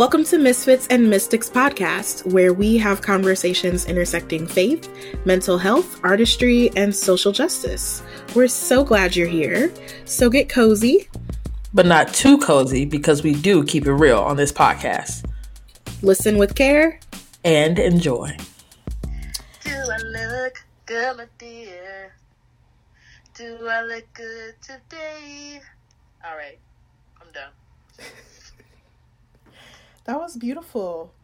Welcome to Misfits and Mystics podcast, where we have conversations intersecting faith, mental health, artistry, and social justice. We're so glad you're here. So get cozy, but not too cozy because we do keep it real on this podcast. Listen with care and enjoy. Do I look good, my dear? Do I look good today? All right, I'm done. That was beautiful.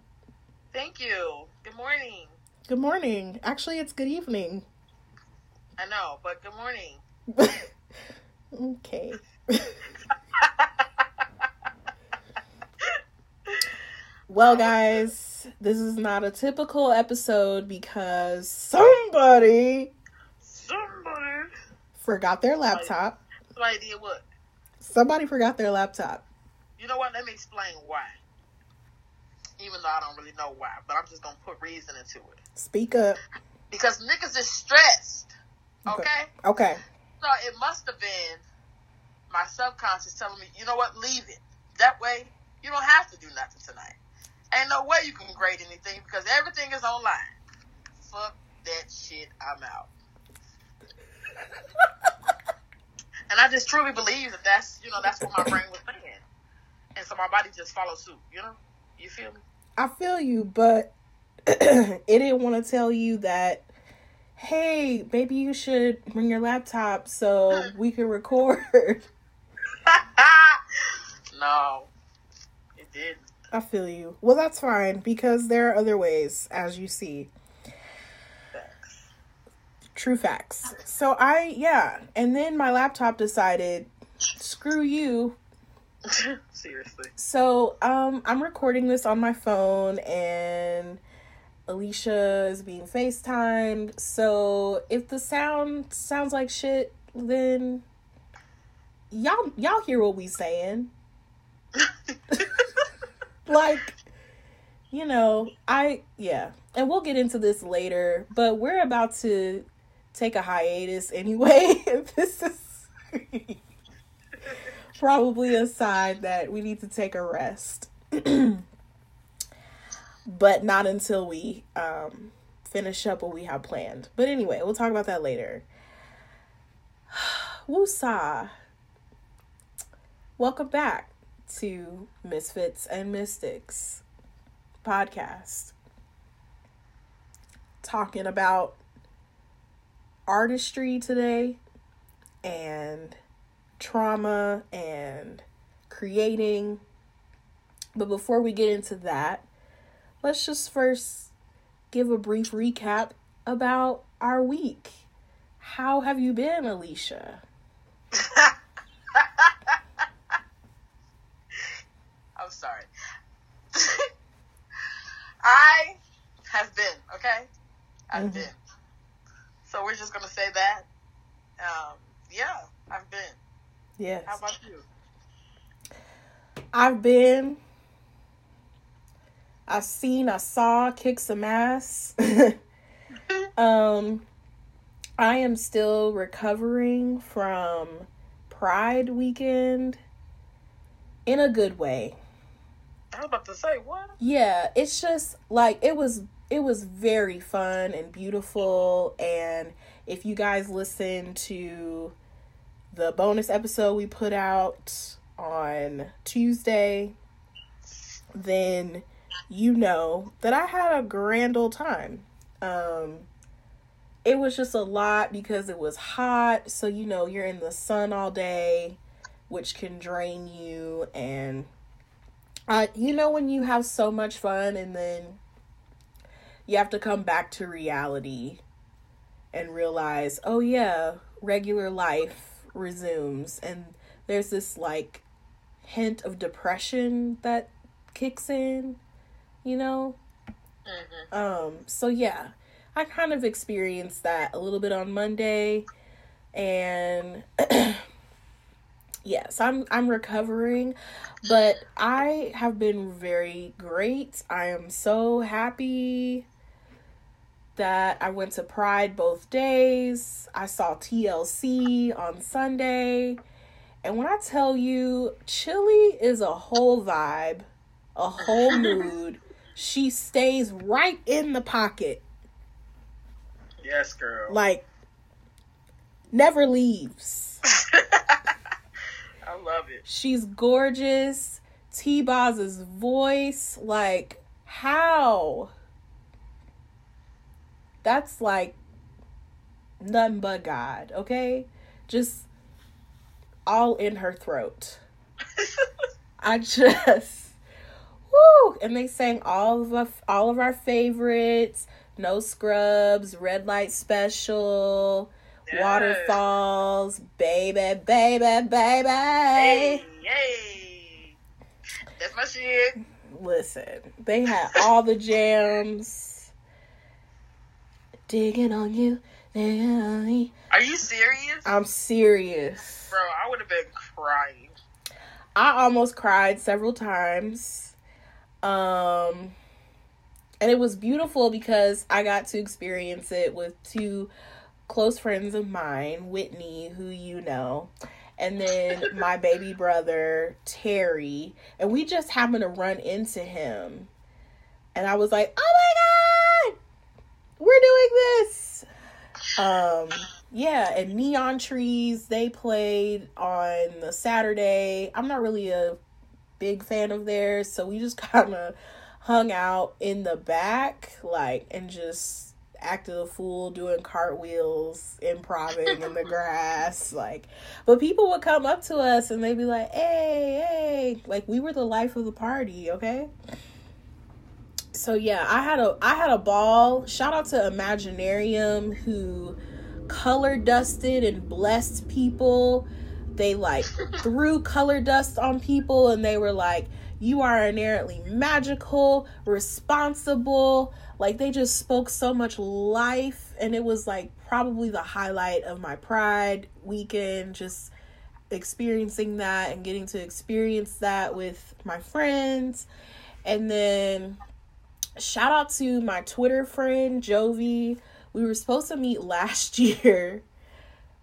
Thank you. Good morning. Good morning. Actually, it's good evening. I know, but good morning. okay. well, guys, this is not a typical episode because somebody somebody forgot their laptop. Somebody did what? Somebody forgot their laptop. You know what? Let me explain why even though I don't really know why, but I'm just gonna put reason into it. Speak up. Because niggas is stressed. Okay? Okay. So it must have been my subconscious telling me, you know what, leave it. That way you don't have to do nothing tonight. Ain't no way you can grade anything because everything is online. Fuck that shit, I'm out. and I just truly believe that that's, you know, that's what my brain was thinking. And so my body just followed suit, you know? You feel me? I feel you, but it didn't want to tell you that, hey, maybe you should bring your laptop so we can record. no, it didn't. I feel you. Well, that's fine because there are other ways, as you see. Facts. True facts. So I, yeah. And then my laptop decided, screw you, Seriously. So, um, I'm recording this on my phone and Alicia is being FaceTimed. So, if the sound sounds like shit, then y'all y'all hear what we saying. like you know, I yeah. And we'll get into this later, but we're about to take a hiatus anyway. this is probably a sign that we need to take a rest. but not until we um, finish up what we have planned. But anyway, we'll talk about that later. Woosah. Welcome back to Misfits and Mystics podcast. Talking about artistry today and trauma and creating. But before we get into that, let's just first give a brief recap about our week. How have you been, Alicia? I'm sorry. I have been, okay? I've mm-hmm. been. So we're just going to say that. Um, yeah, I've been. Yes. How about you? I've been. I've seen, I saw, kick some ass. um, I am still recovering from Pride weekend in a good way. I was about to say what? Yeah, it's just like it was it was very fun and beautiful and if you guys listen to the bonus episode we put out on Tuesday, then you know that I had a grand old time. Um, it was just a lot because it was hot. So, you know, you're in the sun all day, which can drain you. And, uh, you know, when you have so much fun and then you have to come back to reality and realize, oh, yeah, regular life resumes and there's this like hint of depression that kicks in, you know? Mm-hmm. Um, so yeah, I kind of experienced that a little bit on Monday and yes, I'm I'm recovering, but I have been very great. I am so happy that I went to Pride both days. I saw TLC on Sunday. And when I tell you, Chili is a whole vibe. a whole mood. She stays right in the pocket. Yes, girl. Like never leaves. I love it. She's gorgeous. T Boz's voice, like how? That's like none but God, okay? Just all in her throat. I just woo! And they sang all of our, all of our favorites. No Scrubs, Red Light Special, Yes. Waterfalls, Baby, Baby, Baby. Hey, hey. That's my shit. Listen, they had all the jams. Digging on you, digging on me. Are you serious? I'm serious. Bro, I would have been crying. I almost cried several times. Um and it was beautiful because I got to experience it with two close friends of mine, Whitney, who you know, and then my baby brother, Terry, and we just happened to run into him. And I was like, "Oh my god! We're doing this." Um yeah, and Neon Trees, they played on the Saturday. I'm not really a big fan of theirs, so we just kind of hung out in the back, like, and just acted a fool doing cartwheels, improving in the grass, like. But people would come up to us and they'd be like, "Hey, hey!" Like we were the life of the party, okay? So yeah, I had a I had a ball. Shout out to Imaginarium who color dusted and blessed people. They like threw color dust on people and they were like, You are inherently magical, responsible. Like they just spoke so much life and it was like probably the highlight of my pride weekend, just experiencing that and getting to experience that with my friends. And then shout out to my Twitter friend Jovi. We were supposed to meet last year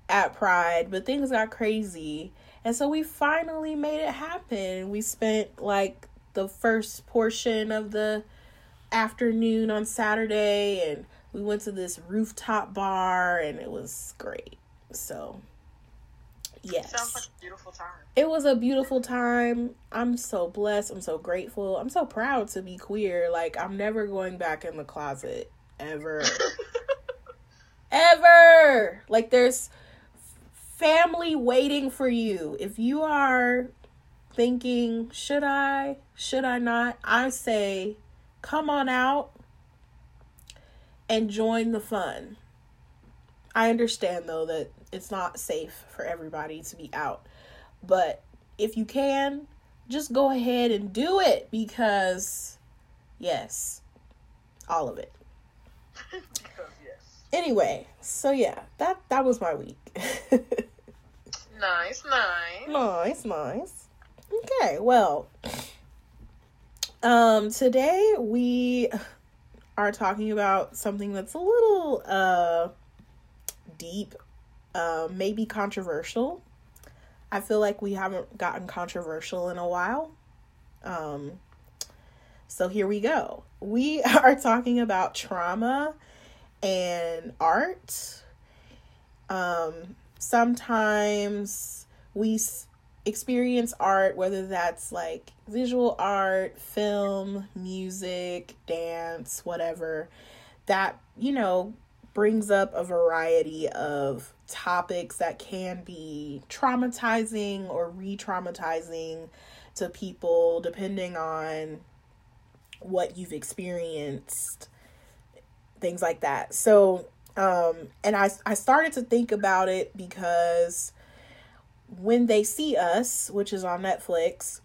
at Pride, but things got crazy. And so we finally made it happen. We spent like the first portion of the afternoon on Saturday and we went to this rooftop bar and it was great. So, yes. Sounds like a beautiful time. It was a beautiful time. I'm so blessed. I'm so grateful. I'm so proud to be queer. Like, I'm never going back in the closet ever. ever. Like, there's family waiting for you. If you are thinking, should I? Should I not? I say, come on out and join the fun. I understand though that it's not safe for everybody to be out. But if you can, just go ahead and do it because yes, all of it. because yes. Anyway, so yeah, that that was my week. Nice, nice. nice, nice. Okay, well, um today we are talking about something that's a little uh deep, uh, maybe controversial. I feel like we haven't gotten controversial in a while. Um, so here we go. We are talking about trauma and art. Um, sometimes we experience art, whether that's like visual art, film, music, dance, whatever, that, you know, brings up a variety of topics that can be traumatizing or re traumatizing to people depending on what you've experienced, things like that. So, um, and I, I started to think about it because when they see us, which is on Netflix,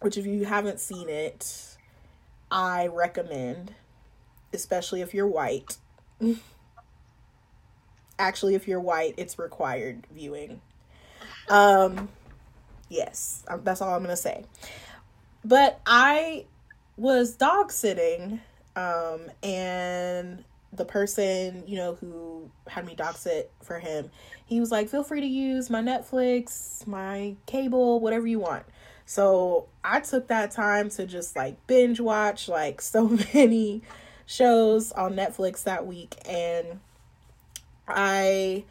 which if you haven't seen it, I recommend, especially if you're white. Actually, if you're white, it's required viewing. Um, yes, that's all I'm gonna say. But I was dog sitting, um, and the person you know who had me dog sit for him, he was like, "Feel free to use my Netflix, my cable, whatever you want." So I took that time to just like binge watch like so many shows on Netflix that week and I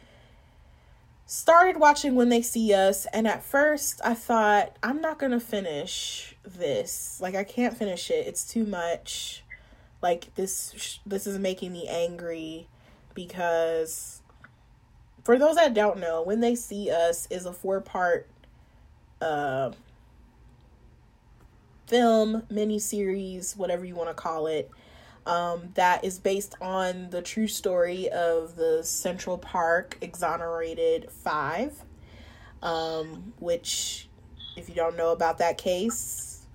started watching When They See Us and at first I thought I'm not to finish this. Like I can't finish it. It's too much. Like this this is making me angry because for those that don't know, When They See Us is a four-part uh film, miniseries, whatever you want to call it, um, that is based on the true story of the Central Park exonerated five, um, which, if you don't know about that case,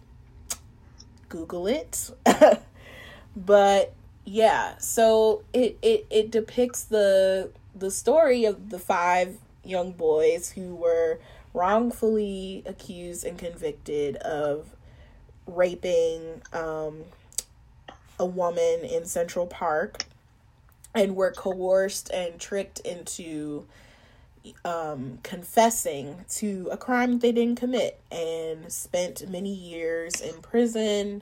Google it. but yeah, so it, it, it depicts the the story of the five young boys who were wrongfully accused and convicted of raping um, a woman in Central Park and were coerced and tricked into um, confessing to a crime they didn't commit and spent many years in prison.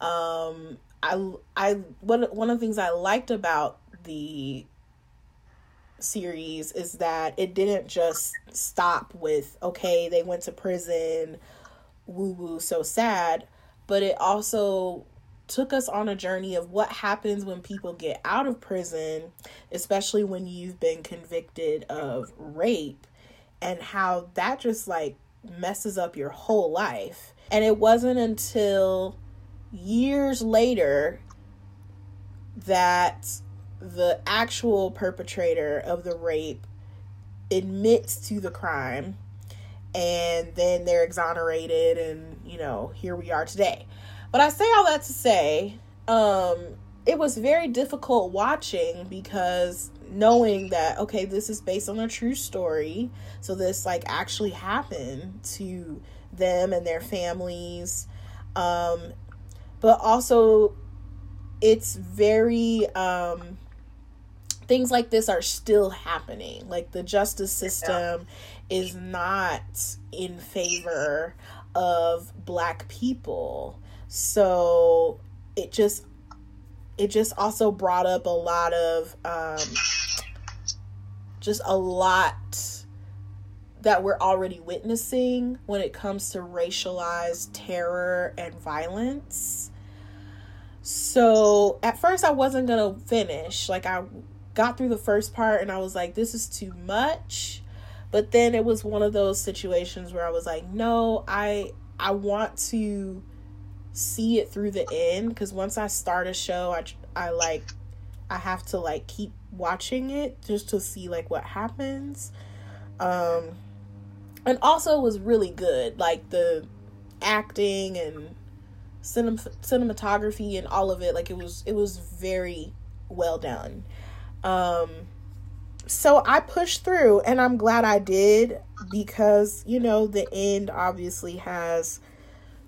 Um, I, I, one, one of the things I liked about the series is that it didn't just stop with, okay, they went to prison, woo woo, so sad, but it also took us on a journey of what happens when people get out of prison, especially when you've been convicted of rape, and how that just like messes up your whole life. And it wasn't until years later that the actual perpetrator of the rape admits to the crime and then they're exonerated and you know here we are today but I say all that to say, um, it was very difficult watching because knowing that okay, this is based on a true story, so this like actually happened to them and their families. Um, but also it's very um things like this are still happening. Like the justice system yeah. is not in favor of black people. So it just it just also brought up a lot of um, just a lot that we're already witnessing when it comes to racialized terror and violence. So at first I wasn't to finish. Like I got through the first part and I was like this is too much. But then it was one of those situations where I was like no, I I want to see it through the end because once I start a show, I I like I have to like keep watching it just to see like what happens. Um and also it was really good like the acting and cinem- cinematography and all of it like it was it was very well done. Um so I pushed through and I'm glad I did because you know the end obviously has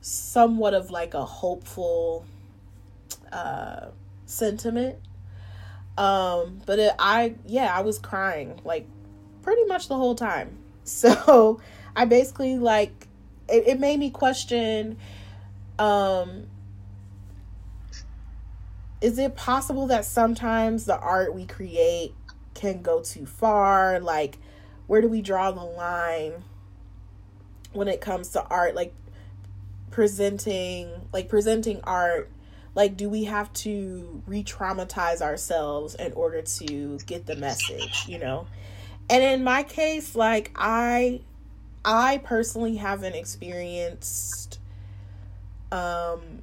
somewhat of like a hopeful uh sentiment. Um but it, i yeah i was crying like pretty much the whole time. So i basically like it, it made me question um is it possible that sometimes the art we create can go too far? Like where do we draw the line when it comes to art? Like presenting like presenting art like do we have to re-traumatize ourselves in order to get the message you know? And in my case like i i personally haven't experienced um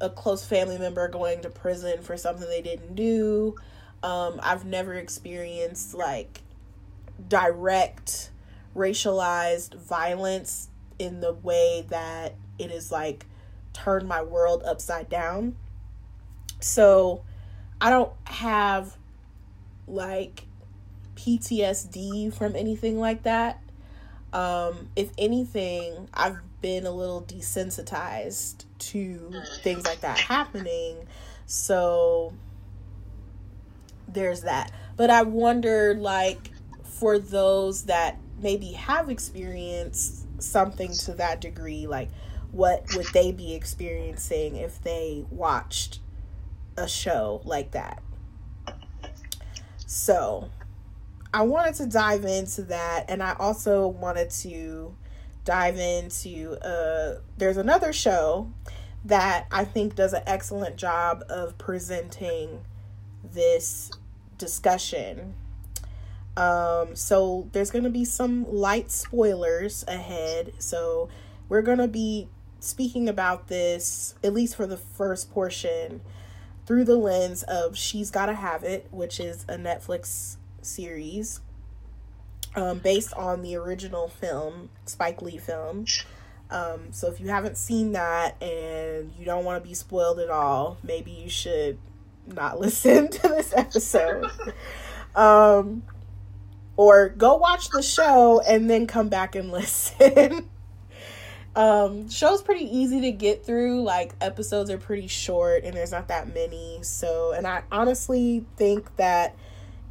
a close family member going to prison for something they didn't do. Um i've never experienced like direct racialized violence in the way that it is like turned my world upside down. So I don't have like PTSD from anything like that. Um, if anything, I've been a little desensitized to things like that happening. So there's that. But I wonder, like, for those that maybe have experienced something to that degree like what would they be experiencing if they watched a show like that? So i wanted to dive into that and i also wanted to dive into uh there's another show that i think does an excellent job of presenting this discussion um, so there's going to be some light spoilers ahead. So we're going to be speaking about this, at least for the first portion, through the lens of She's Gotta Have It, which is a Netflix series um, based on the original film, Spike Lee film. Um, so if you haven't seen that and you don't want to be spoiled at all, maybe you should not listen to this episode. um, or go watch the show and then come back and listen. um, show's pretty easy to get through. Like episodes are pretty short and there's not that many. So, and I honestly think that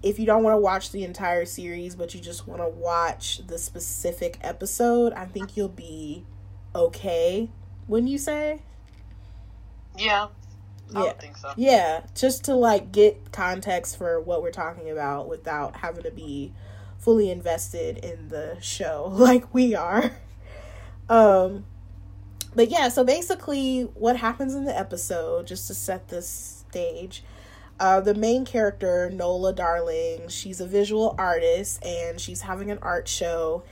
if you don't want to watch the entire series but you just want to watch the specific episode, I think you'll be okay. When you say? Yeah. I yeah. think so. Yeah, just to like get context for what we're talking about without having to be fully invested in the show like we are. Um but yeah, so basically what happens in the episode just to set this stage. Uh, the main character, Nola Darling, she's a visual artist and she's having an art show.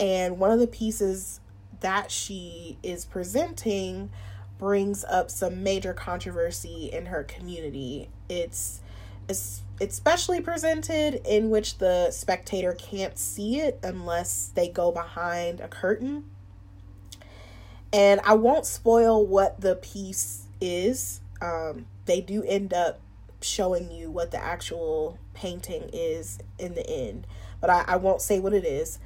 And one of the pieces that she is presenting brings up some major controversy in her community. It's it's especially presented in which the spectator can't see it unless they go behind a curtain. And I won't spoil what the piece is. Um, they do end up showing you what the actual painting is in the end, but I, I won't say what it is.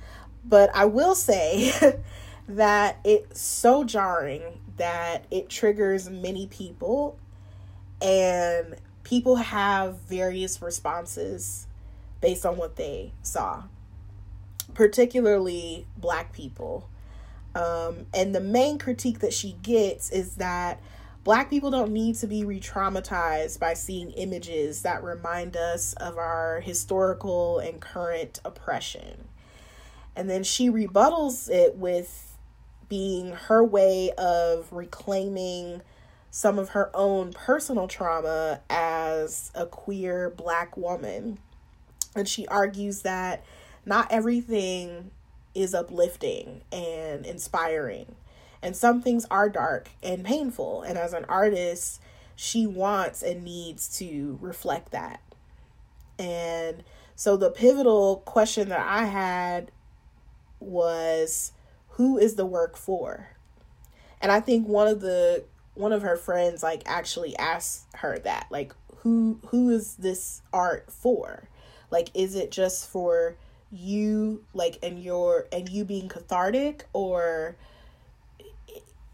But I will say that it's so jarring that it triggers many people and people have various responses based on what they saw, particularly black people. Um, and the main critique that she gets is that black people don't need to be re traumatized by seeing images that remind us of our historical and current oppression. And then she rebuttals it with being her way of reclaiming some of her own personal trauma as a queer black woman. And she argues that not everything is uplifting and inspiring. And some things are dark and painful. And as an artist, she wants and needs to reflect that. And so the pivotal question that I had was who is the work for? And I think one of the one of her friends like actually asked her that like who who is this art for? Like is it just for you like and your and you being cathartic? Or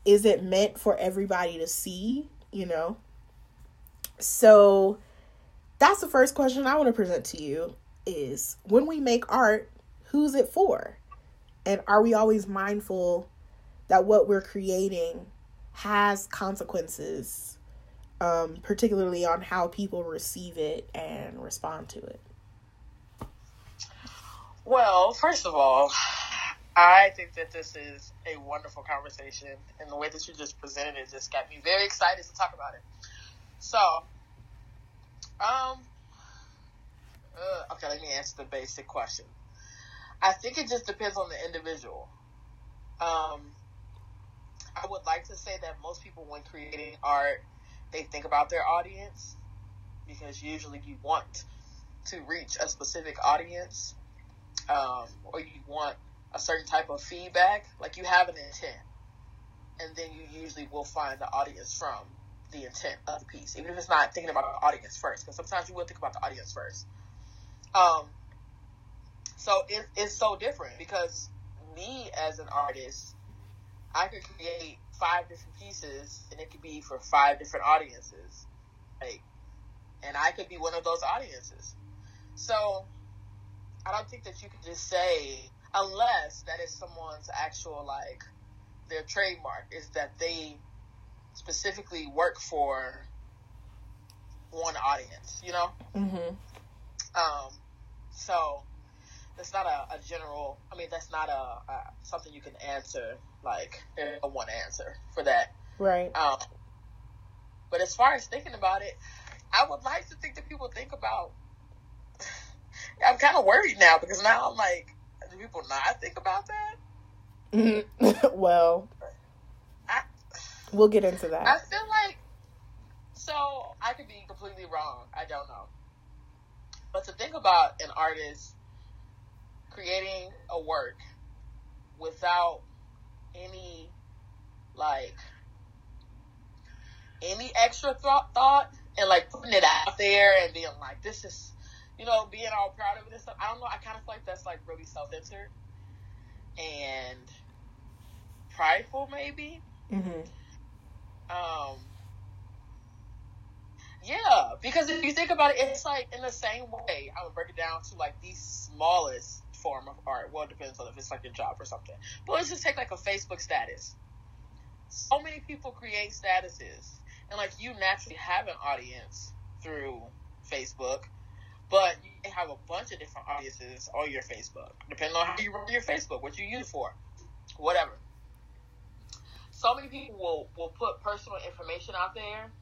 is it meant for everybody to see you know? So that's the first question i want to present to you is when we make art who's it for? And are we always mindful that what we're creating has consequences, um, particularly on how people receive it and respond to it? Well, first of all, I think that this is a wonderful conversation, and the way that you just presented it just got me very excited to talk about it. So, um, uh, okay, let me answer the basic question. I think it just depends on the individual. Um, I would like to say that most people, when creating art, they think about their audience because usually you want to reach a specific audience um, or you want a certain type of feedback. Like you have an intent, and then you usually will find the audience from the intent of the piece, even if it's not thinking about the audience first. Because sometimes you will think about the audience first. Um, so it, it's so different because me as an artist, I could create five different pieces and it could be for five different audiences. Like, and I could be one of those audiences. So I don't think that you could just say, unless that is someone's actual like their trademark is that they specifically work for one audience, you know. Mm-hmm. Um, so that's not a, a general. I mean, that's not a, a something you can answer like a one answer for that. Right. Um, but as far as thinking about it, I would like to think that people think about. I'm kind of worried now because now I'm like, do people not think about that? Mm-hmm. well, I, we'll get into that. I feel like so I could be completely wrong. I don't know. But to think about an artist creating a work without any like any extra thought thought and like putting it out there and being like this is you know being all proud of it and stuff i don't know i kind of feel like that's like really self-centered and prideful maybe mm-hmm. um yeah because if you think about it it's like in the same way i would break it down to like the smallest form of art. Well it depends on if it's like a job or something. But let's just take like a facebook status. So many people create statuses. And like you naturally have an audience through Facebook, but you have a bunch of different audiences on your Facebook, depending on how you run your Facebook, what you use for, whatever. So many people will, will put personal information out there,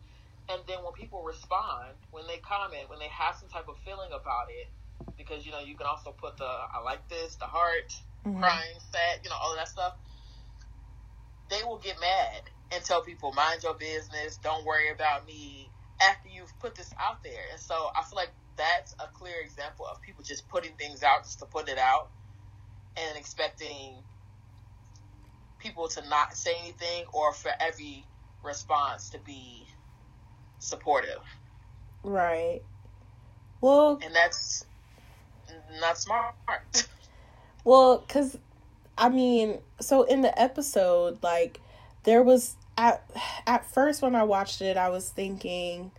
and then when people respond, when they comment, when they have some type of feeling about it, because you know you can also put the I like this, the heart, Mhm. crying, sad, you know all of that stuff. They will get mad and tell people mind your business, don't worry about me. After you've put this out there, and so I feel like that's a clear example of people just putting things out just to put it out and expecting people to not say anything or for every response to be supportive. Right. Well, And that's not smart. Well, because I mean, so in the episode, like, there was at at first when I watched it, I was thinking,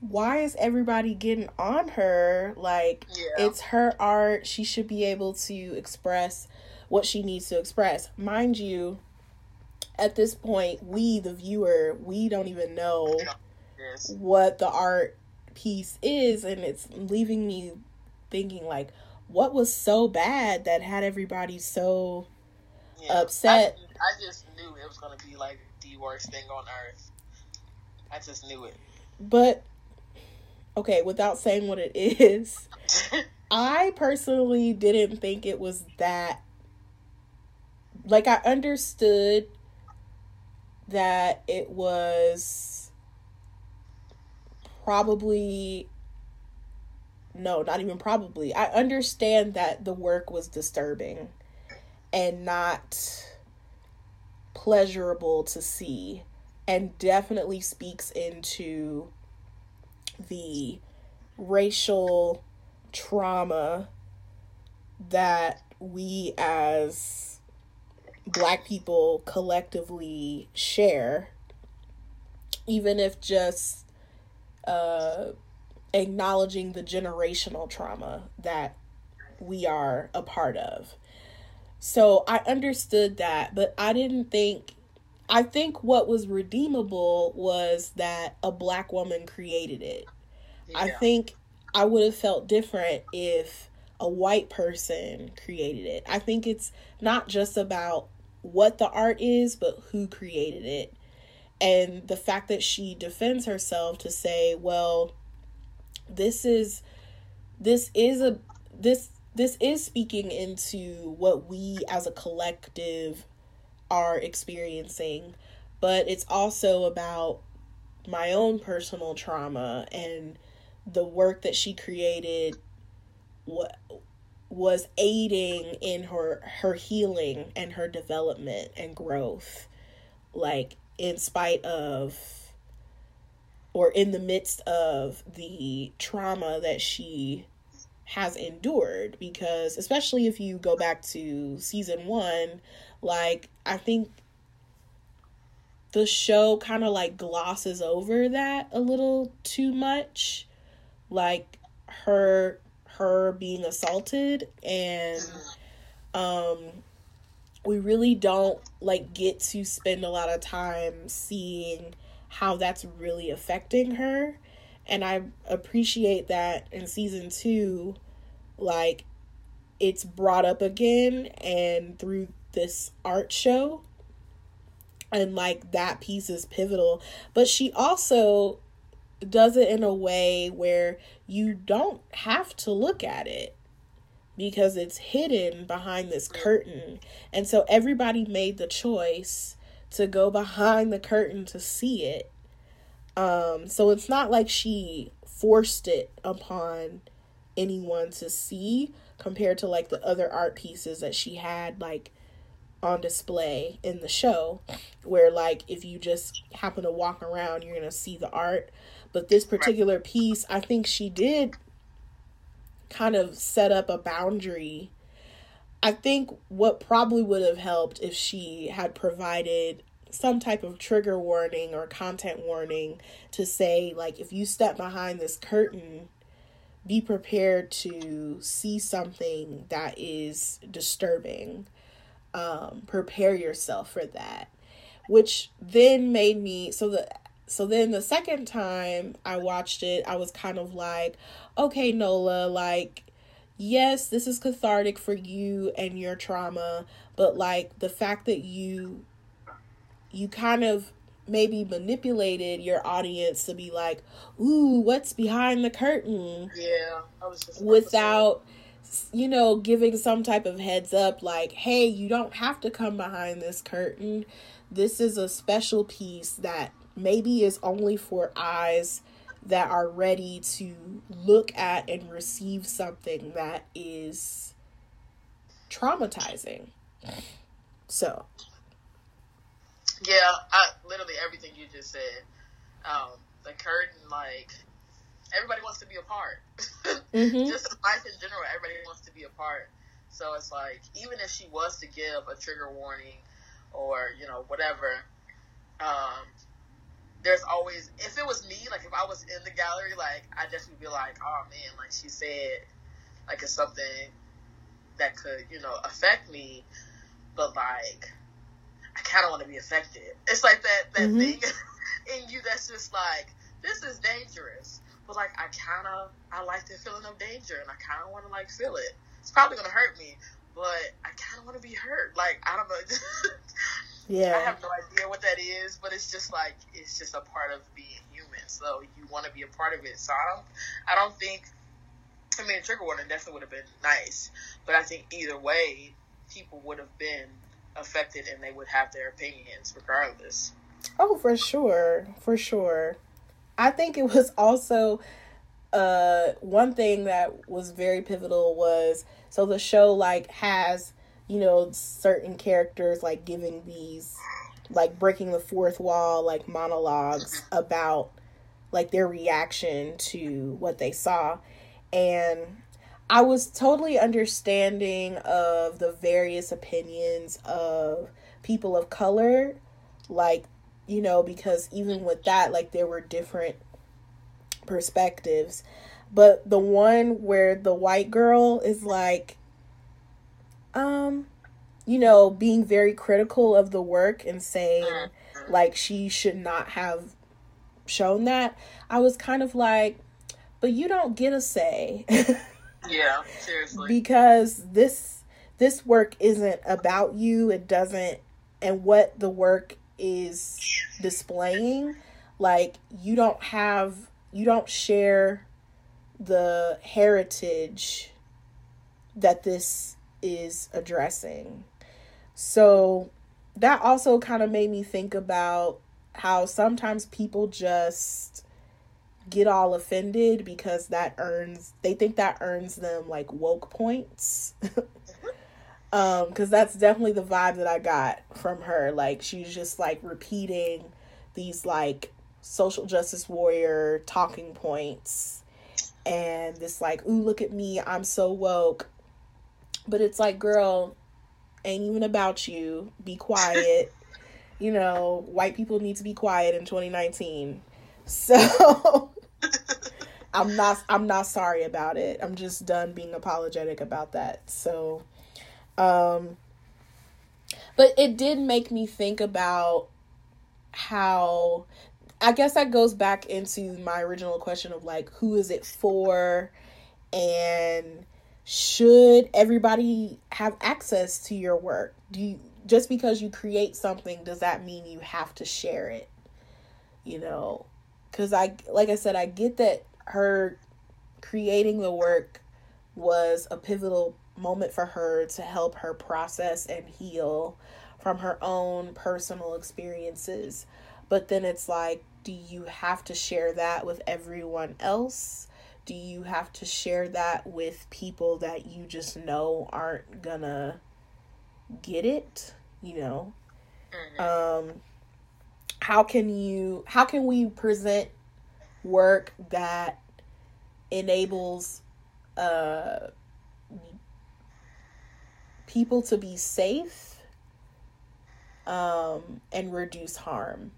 why is everybody getting on her? Like, Yeah. it's her art; she should be able to express what she needs to express. Mind you, at this point, we, the viewer, we don't even know Yes. what the art piece is and it's leaving me thinking like what was so bad that had everybody so Yeah. upset. I, I just knew it was going to be like the worst thing on earth. I just knew it. but okay without saying what it is i personally didn't think it was that like i understood that it was probably no not even probably. I understand that the work was disturbing and not pleasurable to see and definitely speaks into the racial trauma that we as black people collectively share even if just uh acknowledging the generational trauma that we are a part of so i understood that but i didn't think i think what was redeemable was that a black woman created it I think I would have felt different if a white person created it. I think it's not just about what the art is, but who created it. And the fact that she defends herself to say, well, this is this is a this this is speaking into what we as a collective are experiencing, but it's also about my own personal trauma and the work that she created what was aiding in her her healing and her development and growth like in spite of or in the midst of the trauma that she has endured because especially if you go back to season 1 like I think the show kind of like glosses over that a little too much like her her being assaulted and Um, we really don't like get to spend a lot of time seeing how that's really affecting her. And I appreciate that in season two, like it's brought up again and through this art show. And like that piece is pivotal. But she also does it in a way where you don't have to look at it because it's hidden behind this curtain. And so everybody made the choice to go behind the curtain to see it. Um, so it's not like she forced it upon anyone to see compared to like the other art pieces that she had like on display in the show where like if you just happen to walk around you're going to see the art but this particular piece i think she did kind of set up a boundary i think what probably would have helped if she had provided some type of trigger warning or content warning to say like if you step behind this curtain be prepared to see something that is disturbing. Um, prepare yourself for that. Which then made me so the so then the second time I watched it, I was kind of like, okay, Nola, like, yes, this is cathartic for you and your trauma, but like the fact that you you kind of maybe manipulated your audience to be like, ooh, what's behind the curtain? Yeah, I was just without you know, giving some type of heads up like, hey, you don't have to come behind this curtain. This is a special piece that maybe is only for eyes that are ready to look at and receive something that is traumatizing. So, yeah, I literally everything you just said. Um, the curtain, like everybody wants to be a part. mm-hmm. Just life in general, everybody wants to be a part. So it's like even if she was to give a trigger warning or you know whatever, um, there's always if it was me, like if I was in the gallery, like I definitely be like, oh man, like she said, like it's something that could you know affect me, but like I kind of want to be affected. It's like that that mm-hmm. thing in you that's just like this is dangerous, but like I kind of I like the feeling of danger and I kind of want to like feel it. It's probably gonna hurt me, but I kind of want to be hurt. Like I don't know. Yeah. I have no idea what that is, but it's just like it's just a part of being human. So you want to be a part of it. So I don't I don't think I mean trigger warning definitely would have been nice, but I think either way people would have been affected and they would have their opinions regardless. Oh, for sure. For sure. I think it was also uh one thing that was very pivotal was so the show like has you know, certain characters like giving these like breaking the fourth wall like monologues about like their reaction to what they saw. And I was totally understanding of the various opinions of people of color like you know because even with that like there were different perspectives. But the one where the white girl is like um you know being very critical of the work and saying mm-hmm. like she should not have shown that i was kind of like but you don't get a say yeah seriously because this this work isn't about you it doesn't and what the work is displaying like you don't have you don't share the heritage that this is addressing. So that also kind of made me think about how sometimes people just get all offended because that earns they think that earns them like woke points. um cuz that's definitely the vibe that I got from her like she's just like repeating these like social justice warrior talking points and this like ooh look at me I'm so woke but it's like, girl, ain't even about you. Be quiet. you know, white people need to be quiet in 2019. So I'm not I'm not sorry about it. I'm just done being apologetic about that. So Um, but it did make me think about how I guess that goes back into my original question of like who is it for and should everybody have access to your work? Do you just because you create something does that mean you have to share it? You know, cuz I like I said I get that her creating the work was a pivotal moment for her to help her process and heal from her own personal experiences. But then it's like, do you have to share that with everyone else? Do you have to share that with people that you just know aren't gonna get it? You know? Mm-hmm. Um, how can you, how can we present work that enables uh, people to be safe um, and reduce harm.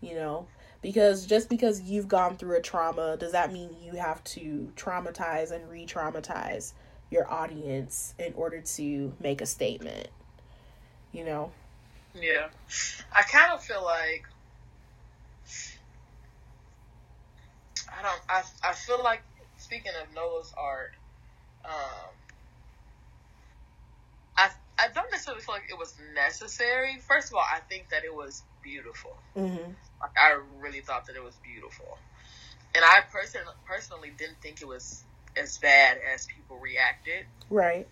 You know, because just because you've gone through a trauma, does that mean you have to traumatize and re traumatize your audience in order to make a statement? You know? Yeah. I kind of feel like. I don't. I, I feel like speaking of Nola's art, um, I I don't necessarily feel like it was necessary. First of all, I think that it was beautiful. Mm-hmm. Like I really thought that it was beautiful, and I person personally didn't think it was as bad as people reacted. Right.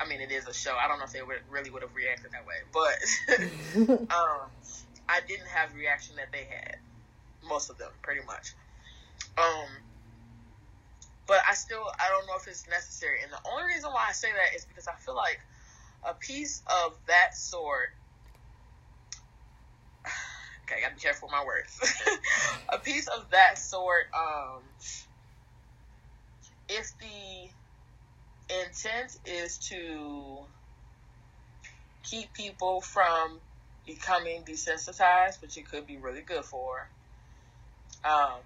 I mean, it is a show. I don't know if they would, really would have reacted that way, but um, I didn't have the reaction that they had. Most of them, pretty much. Um, but I still I don't know if it's necessary. And the only reason why I say that is because I feel like a piece of that sort. Okay, I gotta be careful with my words. a piece of that sort, um, if the intent is to keep people from becoming desensitized, which it could be really good for, um,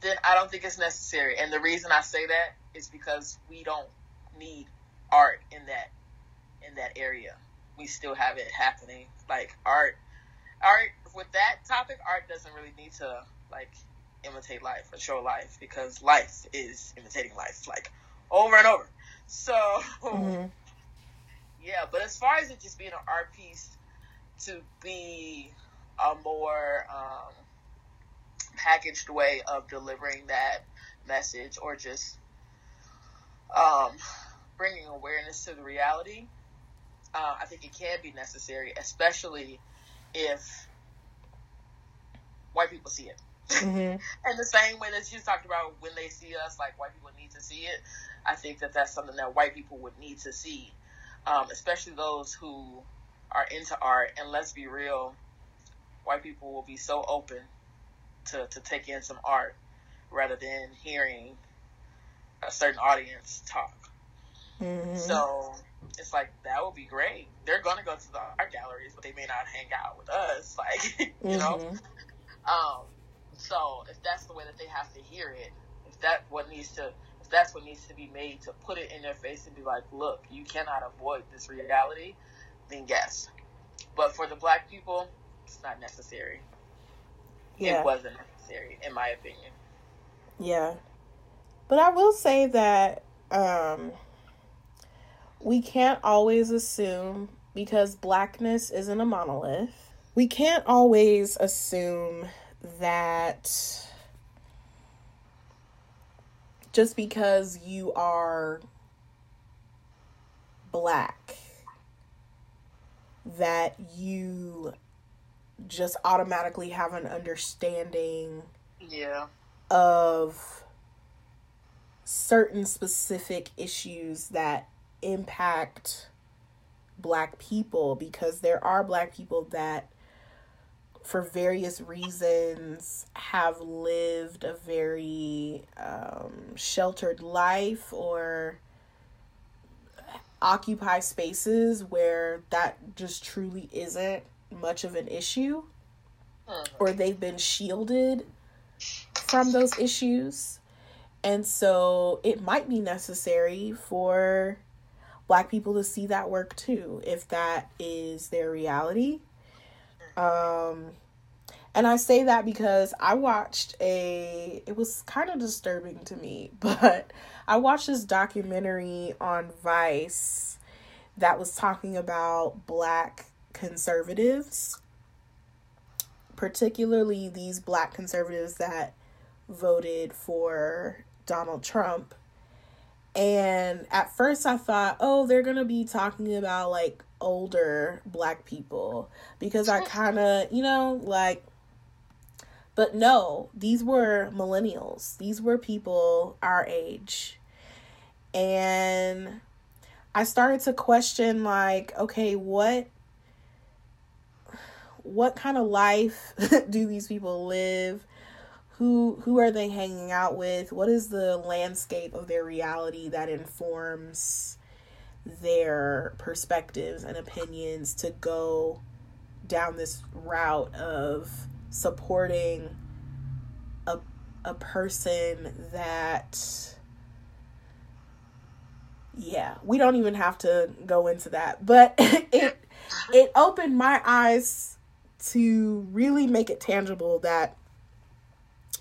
then I don't think it's necessary. And the reason I say that is because we don't need art in that in that area. We still have it happening. Like art art with that topic, art doesn't really need to like imitate life or show life because life is imitating life like over and over. So mm-hmm. yeah, but as far as it just being an art piece to be a more um, packaged way of delivering that message or just um, bringing awareness to the reality, uh, I think it can be necessary, especially if white people see it. Mm-hmm. and the same way that you talked about when they see us, like white people need to see it, I think that that's something that white people would need to see, um, especially those who are into art. And let's be real, white people will be so open to, to take in some art rather than hearing a certain audience talk. Mm-hmm. So it's like that would be great. They're gonna go to the art galleries, but they may not hang out with us. Like you mm-hmm. know. Um. So if that's the way that they have to hear it, if that what needs to, if that's what needs to be made to put it in their face and be like, look, you cannot avoid this reality, then yes. But for the black people, it's not necessary yeah. it wasn't necessary, in my opinion. Yeah. But I will say that um, we can't always assume because blackness isn't a monolith. We can't always assume that just because you are black that you just automatically have an understanding yeah of certain specific issues that impact black people because there are black people that for various reasons have lived a very um, sheltered life or occupy spaces where that just truly isn't much of an issue or they've been shielded from those issues. And so it might be necessary for black people to see that work too if that is their reality um and I say that because I watched a it was kind of disturbing to me, but I watched this documentary on Vice that was talking about black conservatives, particularly these black conservatives that voted for Donald Trump. And at first I thought, oh, they're going to be talking about like older black people because I kind of, you know, like but no, these were millennials. These were people our age. And I started to question like, okay, what what kind of life do these people live? Who who are they hanging out with? What is the landscape of their reality that informs their perspectives and opinions to go down this route of supporting a a person that yeah, we don't even have to go into that. But it it opened my eyes to really make it tangible that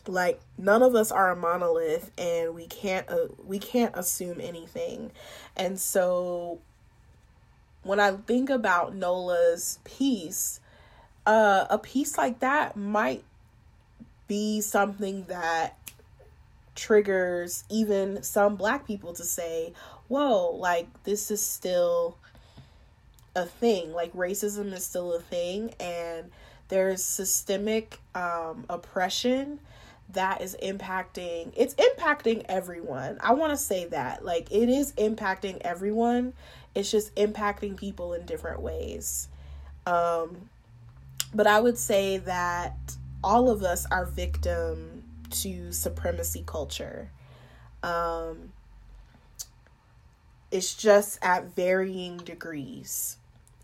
like none of us are a monolith and we can't uh, we can't assume anything. And so when I think about Nola's piece, uh, a piece like that might be something that triggers even some black people to say, whoa, like this is still a thing. Like racism is still a thing, and there's systemic um, oppression that is impacting it's impacting everyone i want to say that like it is impacting everyone it's just impacting people in different ways um but I would say that all of us are victim to supremacy culture. Um, it's just at varying degrees.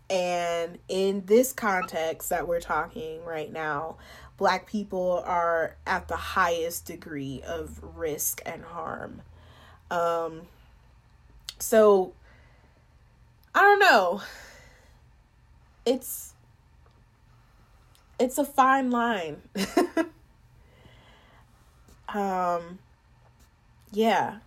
And in this context that we're talking right now, black people are at the highest degree of risk and harm. Um, so I don't know. It's it's a fine line. um yeah.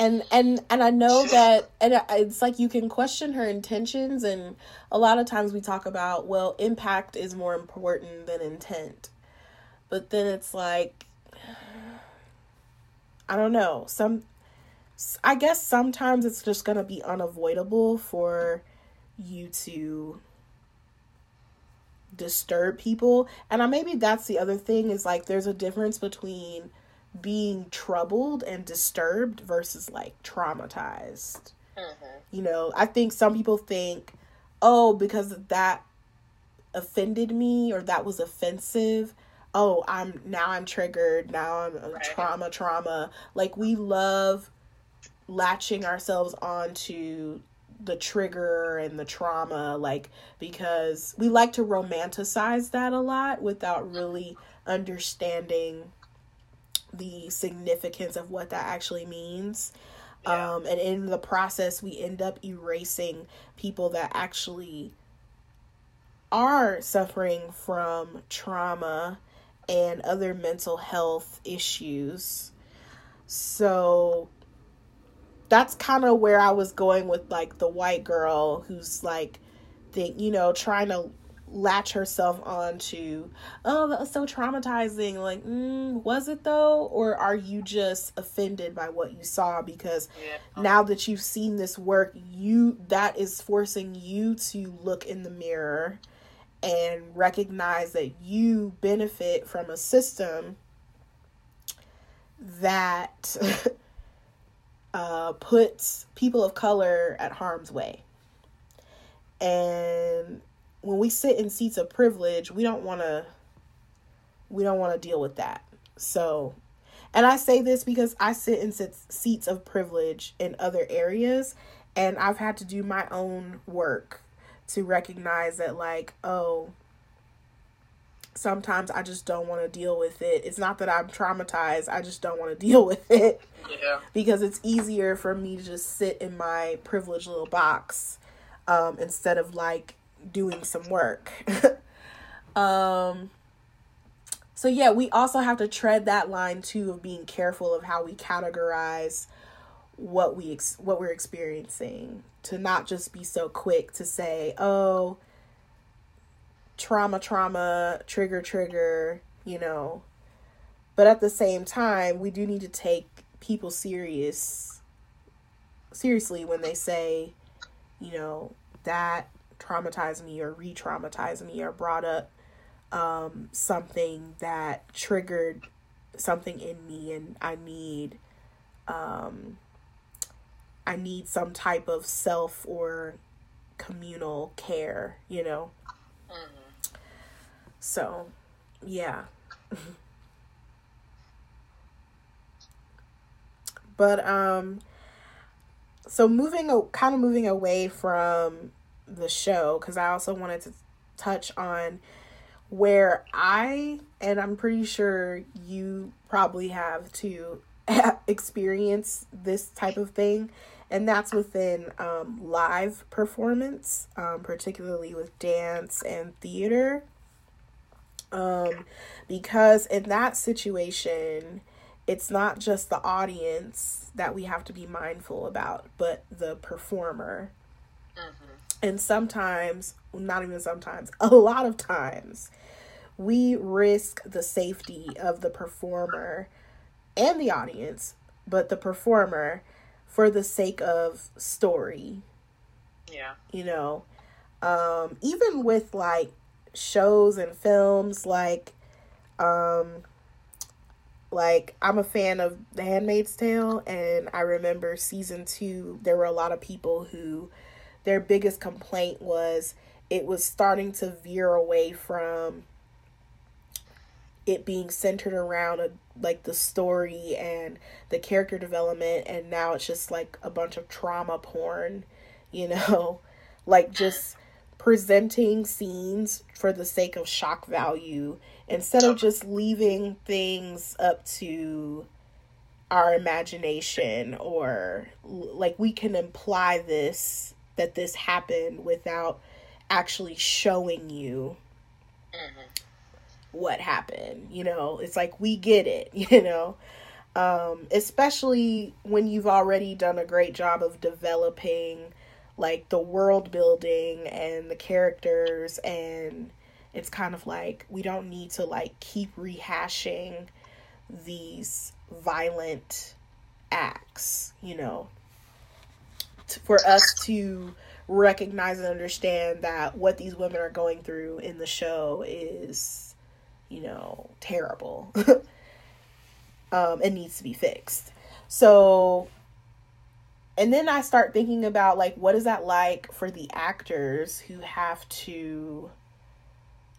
And and and I know that and it's like you can question her intentions and a lot of times we talk about well impact is more important than intent. But then it's like I don't know. Some I guess sometimes it's just going to be unavoidable for you to disturb people. And I, maybe that's the other thing is like there's a difference between being troubled and disturbed versus like traumatized. Mm-hmm. You know, I think some people think, oh, because that offended me or that was offensive. Oh, I'm now I'm triggered. Now I'm right. trauma, trauma. Like we love latching ourselves onto the trigger and the trauma like because we like to romanticize that a lot without really understanding the significance of what that actually means yeah. um, and in the process we end up erasing people that actually are suffering from trauma and other mental health issues so that's kind of where I was going with like the white girl who's like think you know trying to latch herself onto oh that was so traumatizing like mm, was it though or are you just offended by what you saw because yeah. now that you've seen this work you that is forcing you to look in the mirror and recognize that you benefit from a system that uh, puts people of color at harm's way. And when we sit in seats of privilege, we don't want to we don't want to deal with that. So, and I say this because I sit in seats of privilege in other areas and I've had to do my own work to recognize that like, oh, sometimes I just don't want to deal with it. It's not that I'm traumatized, I just don't want to deal with it. Yeah. Because it's easier for me to just sit in my privileged little box um, instead of like doing some work. um, so, yeah, we also have to tread that line too of being careful of how we categorize what we ex- what we're experiencing to not just be so quick to say oh trauma trauma trigger trigger you know but at the same time we do need to take people serious seriously when they say you know that traumatized me or re-traumatized me or brought up um, something that triggered something in me and i need um, I need some type of self or communal care, you know? Mm-hmm. So, yeah. but, um, so moving, kind of moving away from the show, because I also wanted to touch on where I, and I'm pretty sure you probably have to experience this type of thing and that's within um, live performance, um, particularly with dance and theater. Um, because in that situation, it's not just the audience that we have to be mindful about, but the performer. Mm-hmm. And sometimes, not even sometimes, a lot of times, we risk the safety of the performer and the audience, but the performer for the sake of story. Yeah. You know, um, even with like shows and films, like, um, like I'm a fan of The Handmaid's Tale, and I remember season two, there were a lot of people who their biggest complaint was it was starting to veer away from it being centered around a, like the story and the character development and now it's just like a bunch of trauma porn you know? Like just presenting scenes for the sake of shock value instead of just leaving things up to our imagination or like we can imply this that this happened without actually showing you mm-hmm what happened. You know, it's like we get it, you know. Um, especially when you've already done a great job of developing like the world building and the characters and it's kind of like we don't need to like keep rehashing these violent acts, you know, for us to recognize and understand that what these women are going through in the show is you know, terrible. um, it needs to be fixed. So, and then I start thinking about like, what is that like for the actors who have to,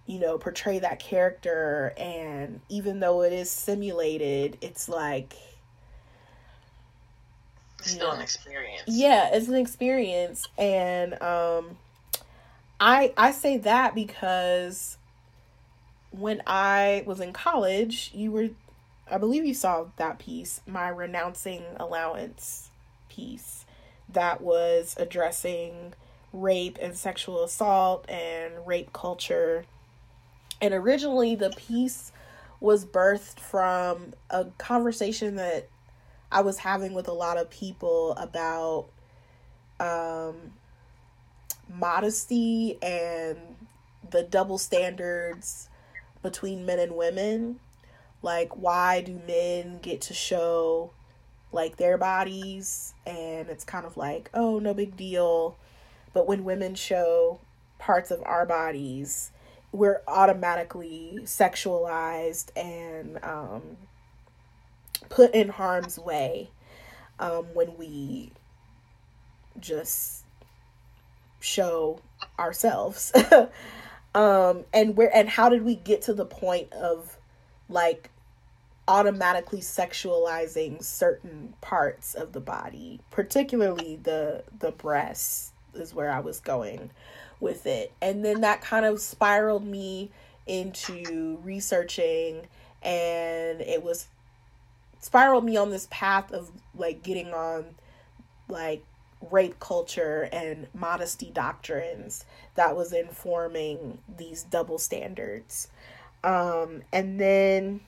you know, portray that character? And even though it is simulated, it's like, still an experience. Yeah, it's an experience. And, um, I I say that because when I was in college, you were, I believe you saw that piece, my renouncing allowance piece, that was addressing rape and sexual assault and rape culture. And originally, the piece was birthed from a conversation that I was having with a lot of people about um, modesty and the double standards between men and women. Like, why do men get to show like their bodies and it's kind of like, oh, no big deal. But when women show parts of our bodies, we're automatically sexualized and um, put in harm's way um, when we just show ourselves. um and where and how did we get to the point of like automatically sexualizing certain parts of the body particularly the the breasts is where i was going with it and then that kind of spiraled me into researching and it was spiraled me on this path of like getting on like rape culture and modesty doctrines that was informing these double standards. Um, and then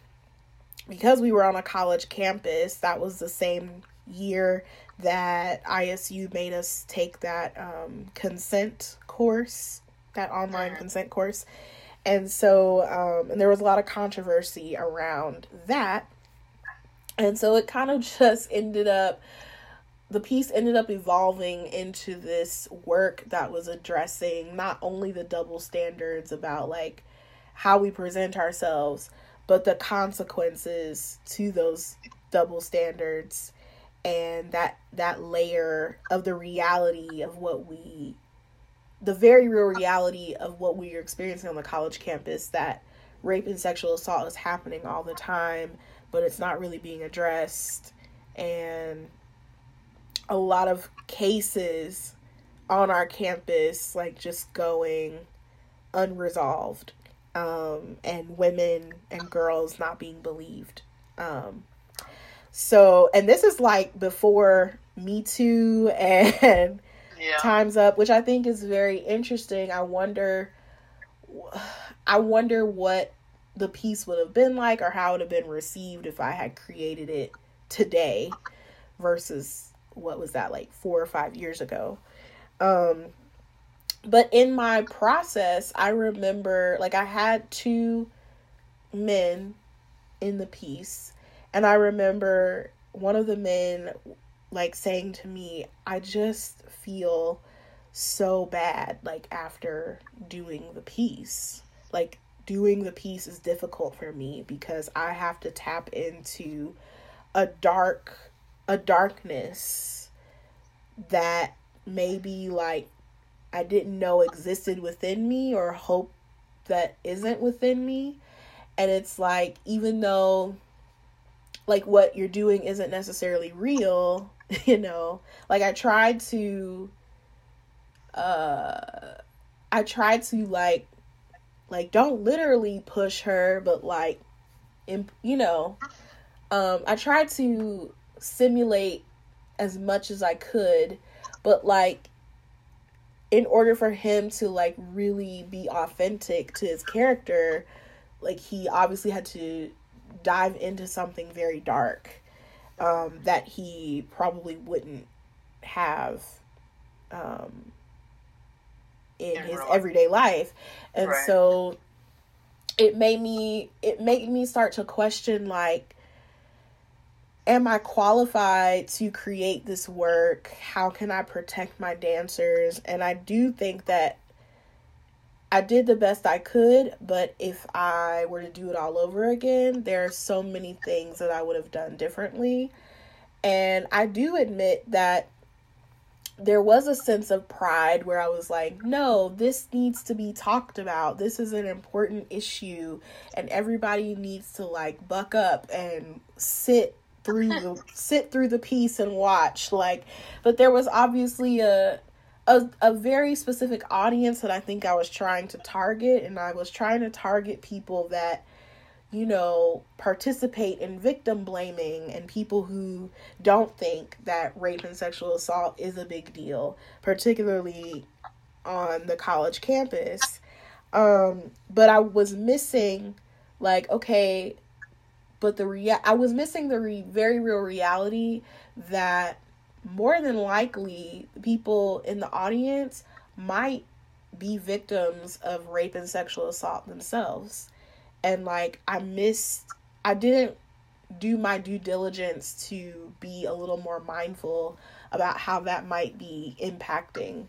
because we were on a college campus, that was the same year that ISU made us take that um, consent course, that online consent course. And so, um, and there was a lot of controversy around that. And so it kind of just ended up, the piece ended up evolving into this work that was addressing not only the double standards about like how we present ourselves, but the consequences to those double standards and that that layer of the reality of what we the very real reality of what we are experiencing on the college campus that rape and sexual assault is happening all the time but it's not really being addressed and a lot of cases on our campus like just going unresolved um, and women and girls not being believed um, so, and this is like before Me Too and yeah. Time's Up, which I think is very interesting. I wonder, I wonder what the piece would have been like or how it would have been received if I had created it today versus what was that like four or five years ago. Um, but in my process, I remember like I had two men in the piece and I remember one of the men like saying to me, I just feel so bad like after doing the piece. Like doing the piece is difficult for me because I have to tap into a dark a darkness that maybe like I didn't know existed within me or hope that isn't within me. And it's like even though like what you're doing isn't necessarily real, you know. Like I tried to uh I tried to like like don't literally push her, but like imp- you know, um I tried to simulate as much as I could, but like in order for him to like really be authentic to his character, like he obviously had to dive into something very dark um, that he probably wouldn't have um, in, in his everyday life. And right. so it made me it made me start to question like am I qualified to create this work? How can I protect my dancers? And I do think that I did the best I could, but if I were to do it all over again, there are so many things that I would have done differently. And I do admit that there was a sense of pride where I was like, no, this needs to be talked about. This is an important issue, and everybody needs to like buck up and sit through the sit through the piece and watch like but there was obviously a a, a very specific audience that I think I was trying to target, and I was trying to target people that, you know, participate in victim blaming and people who don't think that rape and sexual assault is a big deal, particularly on the college campus. Um, but I was missing, like, okay, but the rea- I was missing the re- very real reality that more than likely people in the audience might be victims of rape and sexual assault themselves. And like I missed I didn't do my due diligence to be a little more mindful about how that might be impacting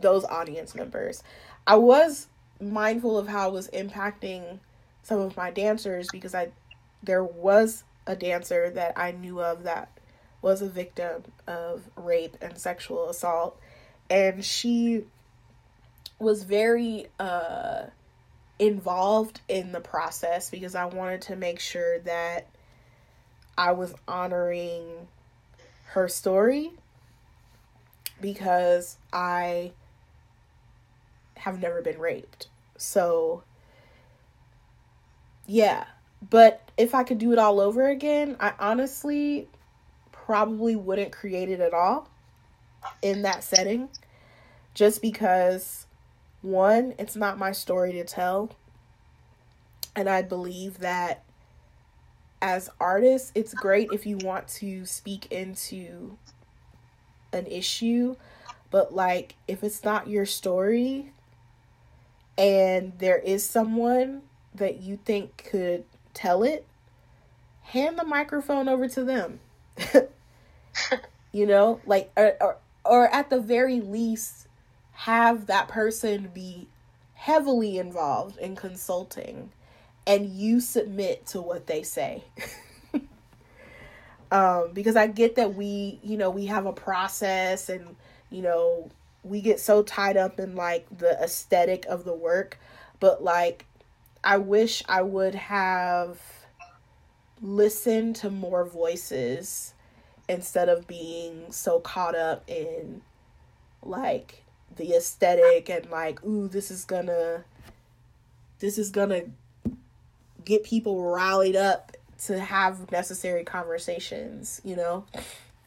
those audience members. I was mindful of how it was impacting some of my dancers because I there was a dancer that I knew of that was a victim of rape and sexual assault and she was very uh involved in the process because I wanted to make sure that I was honoring her story because I have never been raped. So yeah. But if I could do it all over again, I honestly probably wouldn't create it at all in that setting. Just because, one, it's not my story to tell. And I believe that as artists, it's great if you want to speak into an issue, but like if it's not your story and there is someone that you think could tell it, hand the microphone over to them. you know, like or, or or at the very least have that person be heavily involved in consulting and you submit to what they say. um, because I get that we, you know, we have a process and, you know, we get so tied up in like the aesthetic of the work, but like I wish I would have listened to more voices instead of being so caught up in like the aesthetic and like ooh this is gonna this is gonna get people rallied up to have necessary conversations, you know?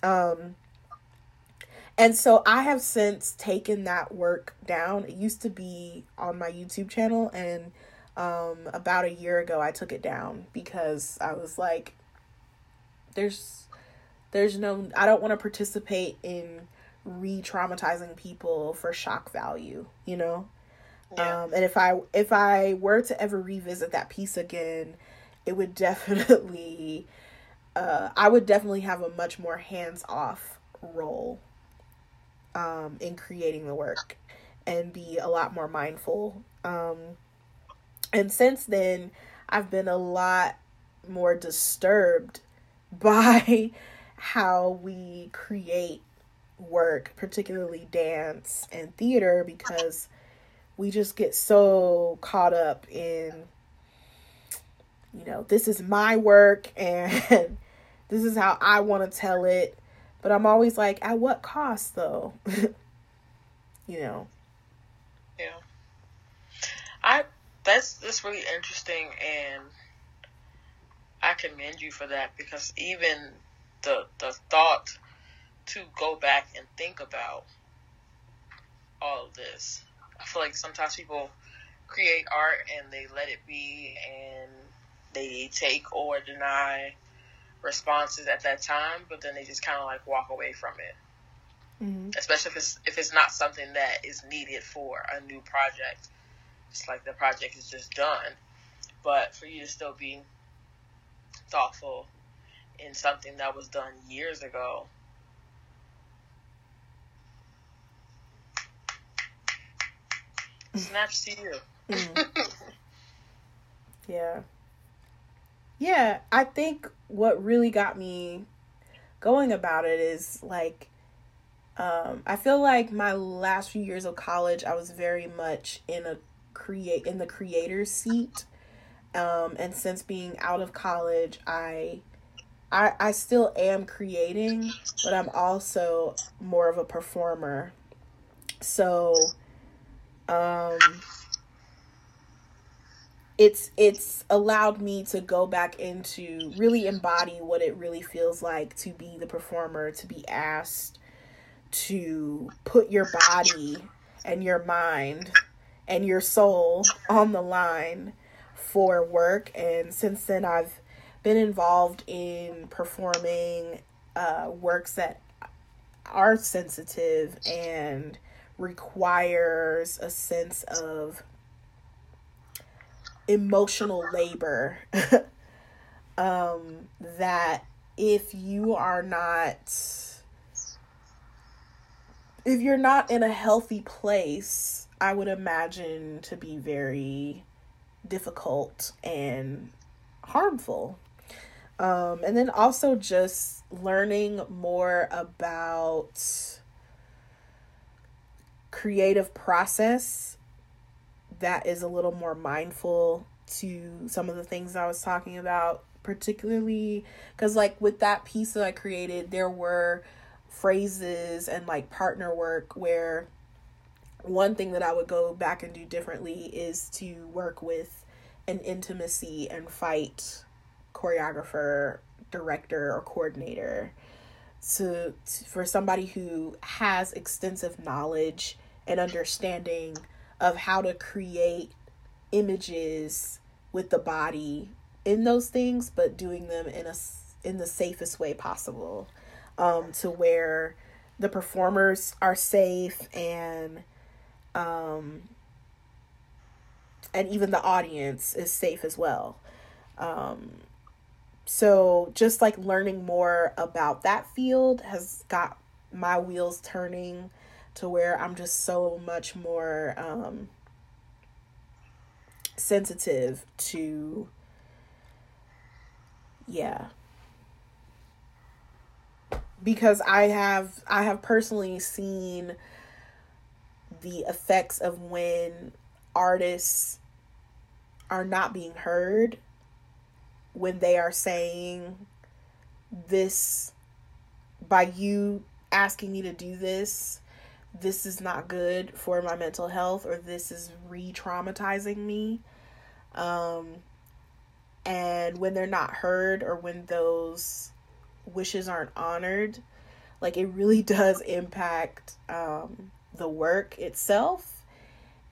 Um, and so I have since taken that work down. It used to be on my YouTube channel, and um, about a year ago, I took it down because I was like, there's, there's no, I don't want to participate in re traumatizing people for shock value, you know? Yeah. Um, and if I if I were to ever revisit that piece again, it would definitely uh, I would definitely have a much more hands off role um, in creating the work and be a lot more mindful. Um, and since then, I've been a lot more disturbed by how we create work, particularly dance and theater, because we just get so caught up in you know this is my work and this is how i want to tell it. But i'm always like at what cost though? You know? Yeah. I that's that's really interesting and i commend you for that because even the the thought to go back and think about all of this I feel like sometimes people create art and they let it be and they take or deny responses at that time, but then they just kind of like walk away from it. Mm-hmm. Especially if it's if it's not something that is needed for a new project. It's like the project is just done, but for you to still be thoughtful in something that was done years ago Snaps to you. Mm. yeah. Yeah, I think what really got me going about it is like um, I feel like my last few years of college I was very much in a create in the creator's seat. Um, and since being out of college, I I I still am creating, but I'm also more of a performer. So um it's it's allowed me to go back into really embody what it really feels like to be the performer to be asked to put your body and your mind and your soul on the line for work. And since then I've been involved in performing uh, works that are sensitive and requires a sense of emotional labor. Um, that if you are not if you're not in a healthy place i would imagine to be very difficult and harmful. Um, and then also just learning more about creative process that is a little more mindful to some of the things I was talking about, particularly because, like, with that piece that I created, there were phrases and like partner work where one thing that I would go back and do differently is to work with an intimacy and fight choreographer, director, or coordinator. To, to for somebody who has extensive knowledge and understanding of how to create images with the body in those things, but doing them in a in the safest way possible, um, to where the performers are safe and um, and even the audience is safe as well. Um, so just like learning more about that field has got my wheels turning to where I'm just so much more um, sensitive to, yeah. Because I have I have personally seen the effects of when artists are not being heard when they are saying this by you asking me to do this this is not good for my mental health or this is re-traumatizing me. Um and when they're not heard or when those wishes aren't honored like it really does impact um the work itself.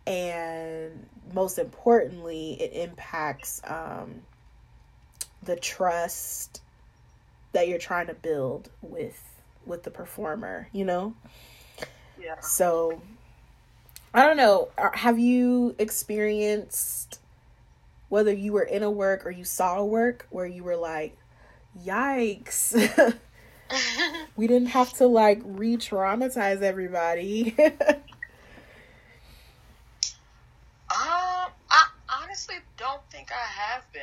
And most importantly it impacts um the trust that you're trying to build with with the performer you know Yeah. so i don't know have you experienced whether you were in a work or you saw a work where you were like yikes we didn't have to like re-traumatize everybody Um, I honestly don't think I have been.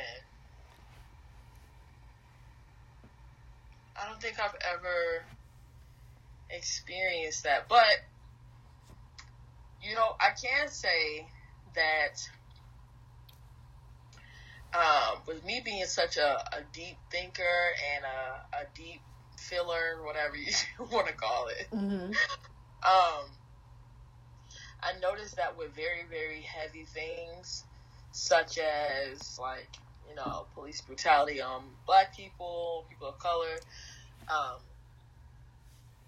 I don't think I've ever experienced that, but you know, I can say that um, with me being such a, a deep thinker and a, a deep filler, whatever you want to call it, mm-hmm. um, I noticed that with very, very heavy things, such as like, you know, police brutality on black people, people of color, um,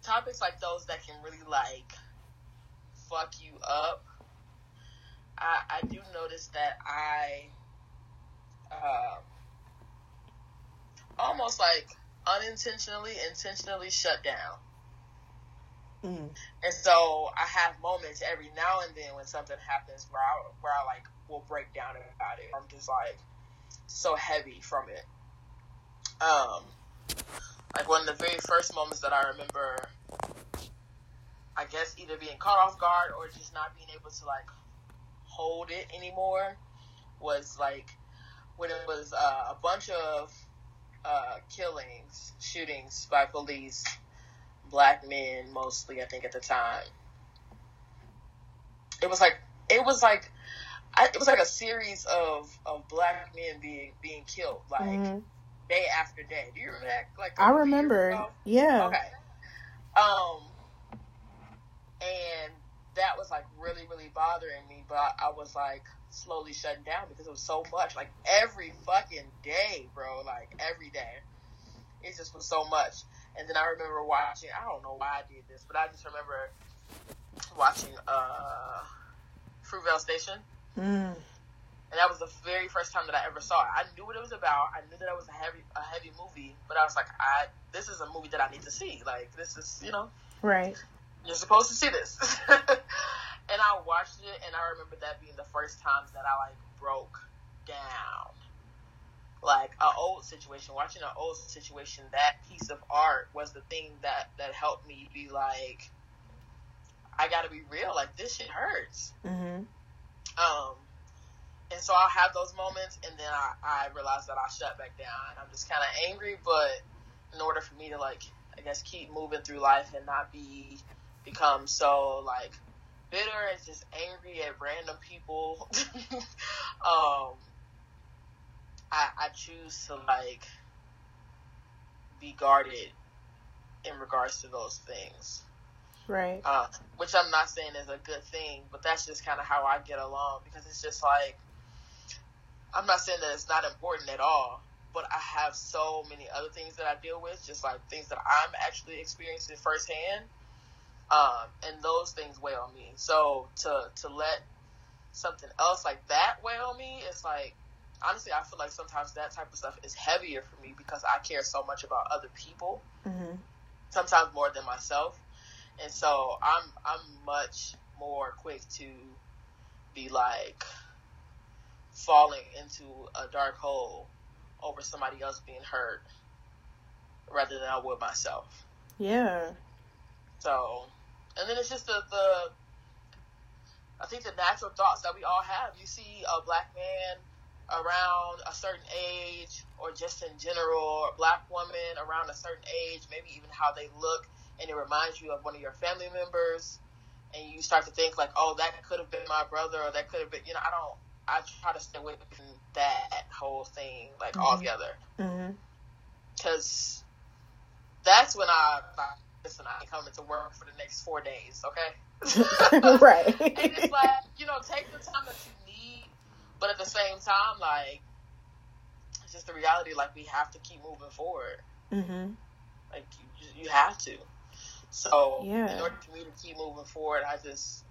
topics like those that can really like fuck you up. I, I do notice that I, uh, almost like unintentionally, intentionally shut down. mm And so I have moments every now and then when something happens where I where I like will break down about it. I'm just like so heavy from it. Um, like one of the very first moments that I remember, I guess either being caught off guard or just not being able to like hold it anymore was like when it was uh, a bunch of uh, killings, shootings by police black men mostly i think at the time it was like it was like I, it was like a series of of black men being being killed like Mhm. Day after day. Do you remember that? Like I remember. yeah. Okay. Um and that was like really really bothering me but I, I was like slowly shutting down because it was so much. Like every fucking day bro. Like every day. It just was so much. And then i remember watching i don't know why i did this but i just remember watching uh fruitvale station. Mm. And that was the very first time that I ever saw it. I knew what it was about. I knew that it was a heavy, a heavy movie, but I was like, I this is a movie that I need to see. Like this is, you know, right you're supposed to see this. and I watched it, and I remember that being the first time that I like broke down. Like an old situation, watching an old situation, that piece of art was the thing that that helped me be like, I got to be real. Like this shit hurts. mm-hmm. Um, and so I'll have those moments, and then I, I realize that I shut back down. I'm just kind of angry, but in order for me to like, I guess, keep moving through life and not be become so like bitter and just angry at random people, um, I I choose to like be guarded in regards to those things right uh, which I'm not saying is a good thing, but that's just kind of how I get along because it's just like I'm not saying that it's not important at all, but I have so many other things that I deal with, just like things that I'm actually experiencing firsthand. Um, and those things weigh on me. So to to let something else like that weigh on me, it's like honestly, I feel like sometimes that type of stuff is heavier for me because I care so much about other people, mm-hmm. sometimes more than myself, and so I'm I'm much more quick to be like falling into a dark hole over somebody else being hurt rather than I would myself. Yeah. So, and then it's just the, the I think the natural thoughts that we all have. You see a black man around a certain age, or just in general, a black woman around a certain age, maybe even how they look, and it reminds you of one of your family members, and you start to think like, oh, that could have been my brother, or that could have been, you know, I don't. I try to stay away from that whole thing like Mhm. altogether Mm-hmm. because that's when I, listen. I ain't coming to work for the next four days. Okay. right. and it's like you know, take the time that you need, but at the same time, like it's just the reality. Like we have to keep moving forward. mm-hmm. Like you, you have to. So Yeah. in order for me to keep moving forward, I just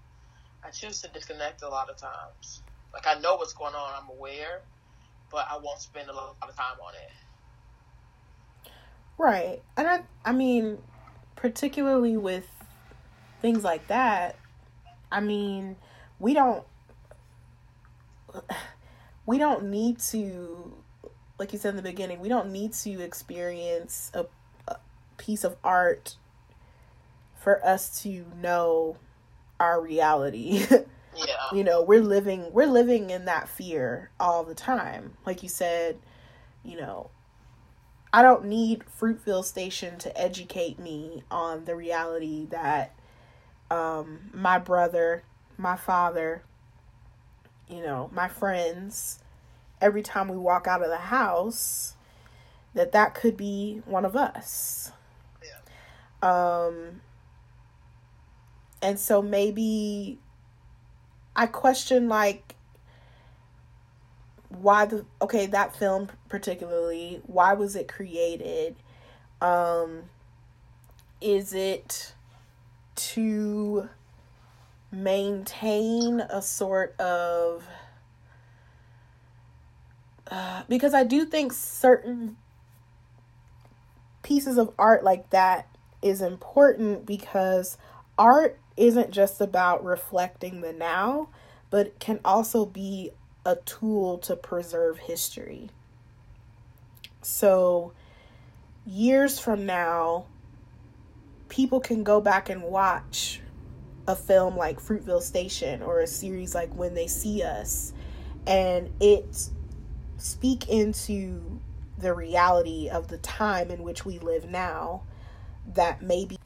I choose to disconnect a lot of times. Like I know what's going on. I'm aware, but I won't spend a lot of time on it. Right. And I I mean, particularly with things like that, I mean, we don't we don't need to like you said in the beginning, we don't need to experience a, a piece of art for us to know our reality. Yeah. you know we're living we're living in that fear all the time. Like you said you know i don't need Fruitvale Station to educate me on the reality that um my brother my father you know my friends every time we walk out of the house that that could be one of us. Um and so maybe I question like why the okay that film particularly why was it created? Um is it to maintain a sort of uh, because I do think certain pieces of art like that is important because art isn't just about reflecting the now, but can also be a tool to preserve history. So, years from now, people can go back and watch a film like Fruitvale Station or a series like When They See Us, and it speak into the reality of the time in which we live now that may be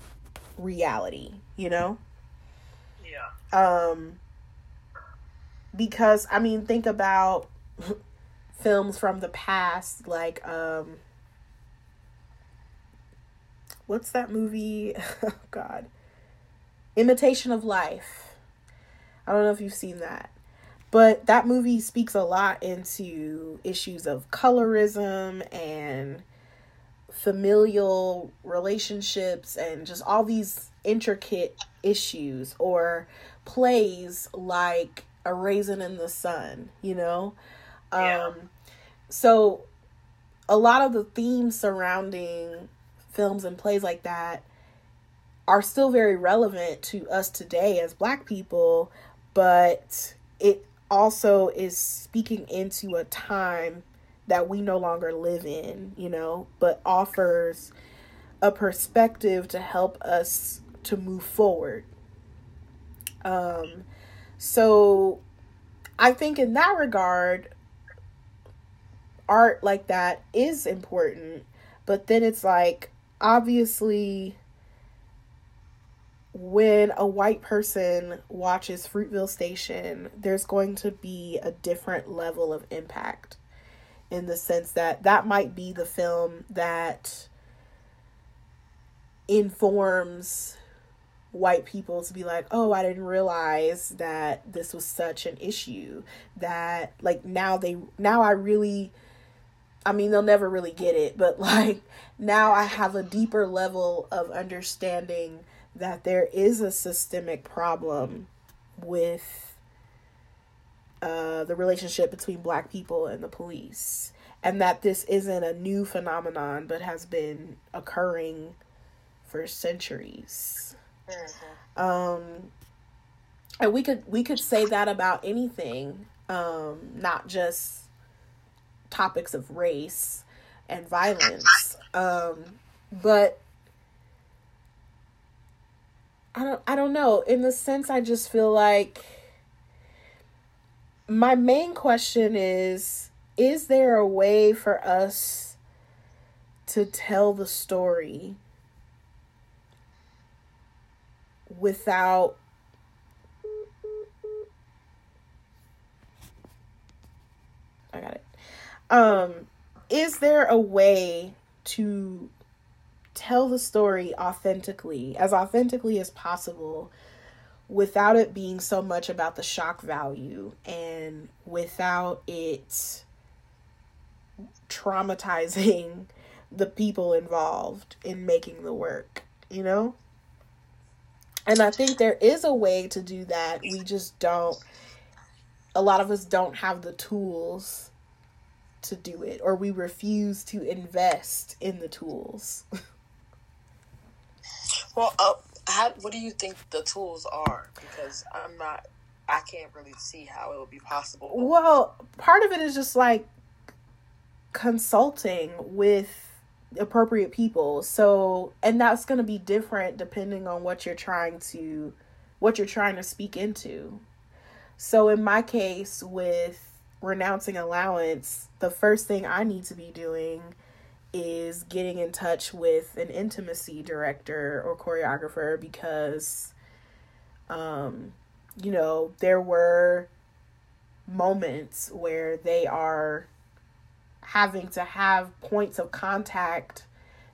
reality, you know? Um because i mean think about films from the past like um what's that movie? Oh god. Imitation of life. I don't know if you've seen that. But that movie speaks a lot into issues of colorism and familial relationships and just all these intricate issues or plays like a raisin in the sun you know? Yeah. um so a lot of the themes surrounding films and plays like that are still very relevant to us today as black people but it also is speaking into a time that we no longer live in you know? But offers a perspective to help us to move forward um so i think in that regard art like that is important but then it's like obviously when a white person watches Fruitvale Station, there's going to be a different level of impact in the sense that that might be the film that informs white people to be like, "Oh, I didn't realize that this was such an issue." That like now they now I really I mean, they'll never really get it, but like now I have a deeper level of understanding that there is a systemic problem with uh, the relationship between black people and the police. And that this isn't a new phenomenon, but has been occurring for centuries. Um, and we could we could say that about anything, um, not just topics of race and violence. Um, but I don't I don't know. In the sense I just feel like my main question is is there a way for us to tell the story without I got it. Um is there a way to tell the story authentically, as authentically as possible, without it being so much about the shock value and without it traumatizing the people involved in making the work, you know? And I think there is a way to do that. We just don't, a lot of us don't have the tools to do it, or we refuse to invest in the tools. Well, uh, how, what do you think the tools are? Because I'm not, I can't really see how it would be possible. Well, part of it is just like consulting with appropriate people. So, and that's going to be different depending on what you're trying to, what you're trying to speak into. So, in my case, with renouncing allowance, the first thing I need to be doing is getting in touch with an intimacy director or choreographer because um you know there were moments where they are having to have points of contact